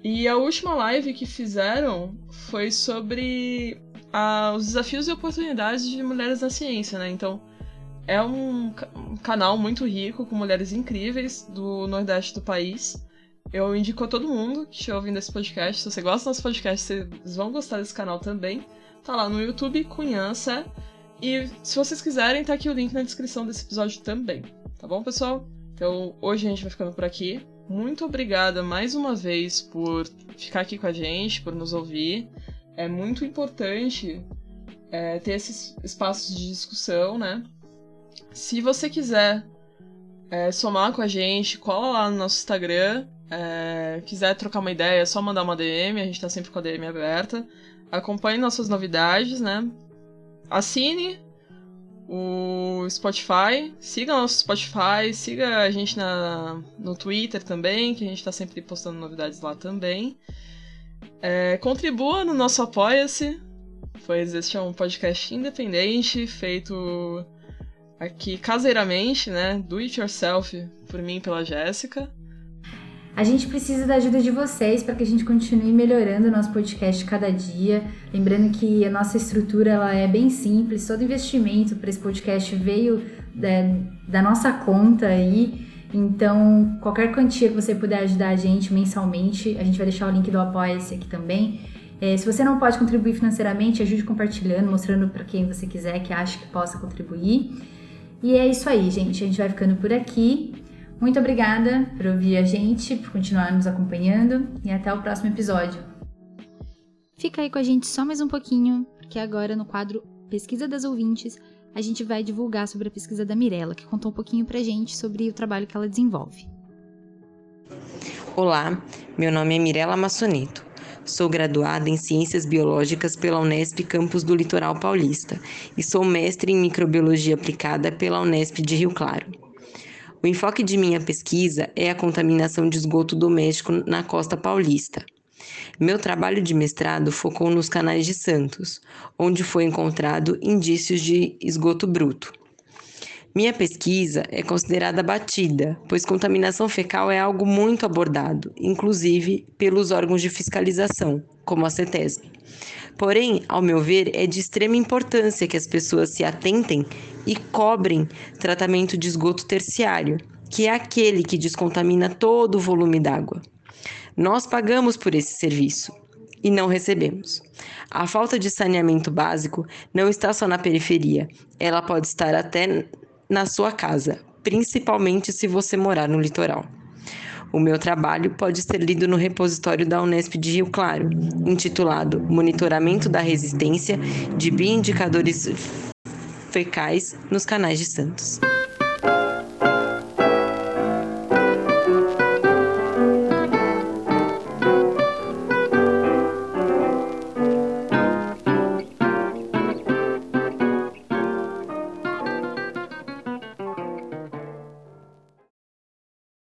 E a última live que fizeram foi sobre a, os desafios e oportunidades de mulheres na ciência, né? Então, é um, um, canal muito rico, com mulheres incríveis do Nordeste do país. Eu indico a todo mundo que estiver ouvindo esse podcast. Se você gosta do nosso podcast, vocês vão gostar desse canal também. Tá lá no YouTube, Cunhança. E se vocês quiserem, tá aqui o link na descrição desse episódio também. Tá bom, pessoal? Então, hoje a gente vai ficando por aqui. Muito obrigada mais uma vez por ficar aqui com a gente, por nos ouvir. É muito importante é, ter esses espaços de discussão, né? Se você quiser é, somar com a gente, cola lá no nosso Instagram. É, quiser trocar uma ideia, é só mandar uma DM, a gente tá sempre com a DM aberta. Acompanhe nossas novidades, né? Assine o Spotify, siga nosso Spotify, siga a gente na, no Twitter também, que a gente tá sempre postando novidades lá também. É, contribua no nosso Apoia-se, pois este é um podcast independente, feito aqui caseiramente, né? Do it yourself por mim e pela Jéssica. A gente precisa da ajuda de vocês para que a gente continue melhorando o nosso podcast cada dia. Lembrando que a nossa estrutura ela é bem simples, todo investimento para esse podcast veio da, da nossa conta aí. Então, qualquer quantia que você puder ajudar a gente mensalmente, a gente vai deixar o link do Apoia-se aqui também. É, se você não pode contribuir financeiramente, ajude compartilhando, mostrando para quem você quiser que acha que possa contribuir. E é isso aí, gente. A gente vai ficando por aqui. Muito obrigada por ouvir a gente, por continuar nos acompanhando e até o próximo episódio. Fica aí com a gente só mais um pouquinho, porque agora no quadro Pesquisa das Ouvintes, a gente vai divulgar sobre a pesquisa da Mirella, que contou um pouquinho pra gente sobre o trabalho que ela desenvolve. Olá, meu nome é Mirella Massonito. Sou graduada em Ciências Biológicas pela Unesp Campus do Litoral Paulista e sou mestre em Microbiologia Aplicada pela Unesp de Rio Claro. O enfoque de minha pesquisa é a contaminação de esgoto doméstico na costa paulista. Meu trabalho de mestrado focou nos canais de Santos, onde foi encontrado indícios de esgoto bruto. Minha pesquisa é considerada batida, pois contaminação fecal é algo muito abordado, inclusive pelos órgãos de fiscalização, como a CETESB. Porém, ao meu ver, é de extrema importância que as pessoas se atentem e cobrem tratamento de esgoto terciário, que é aquele que descontamina todo o volume d'água. Nós pagamos por esse serviço e não recebemos. A falta de saneamento básico não está só na periferia, ela pode estar até na sua casa, principalmente se você morar no litoral. O meu trabalho pode ser lido no repositório da Unesp de Rio Claro, intitulado Monitoramento da Resistência de Bioindicadores Fecais nos Canais de Santos.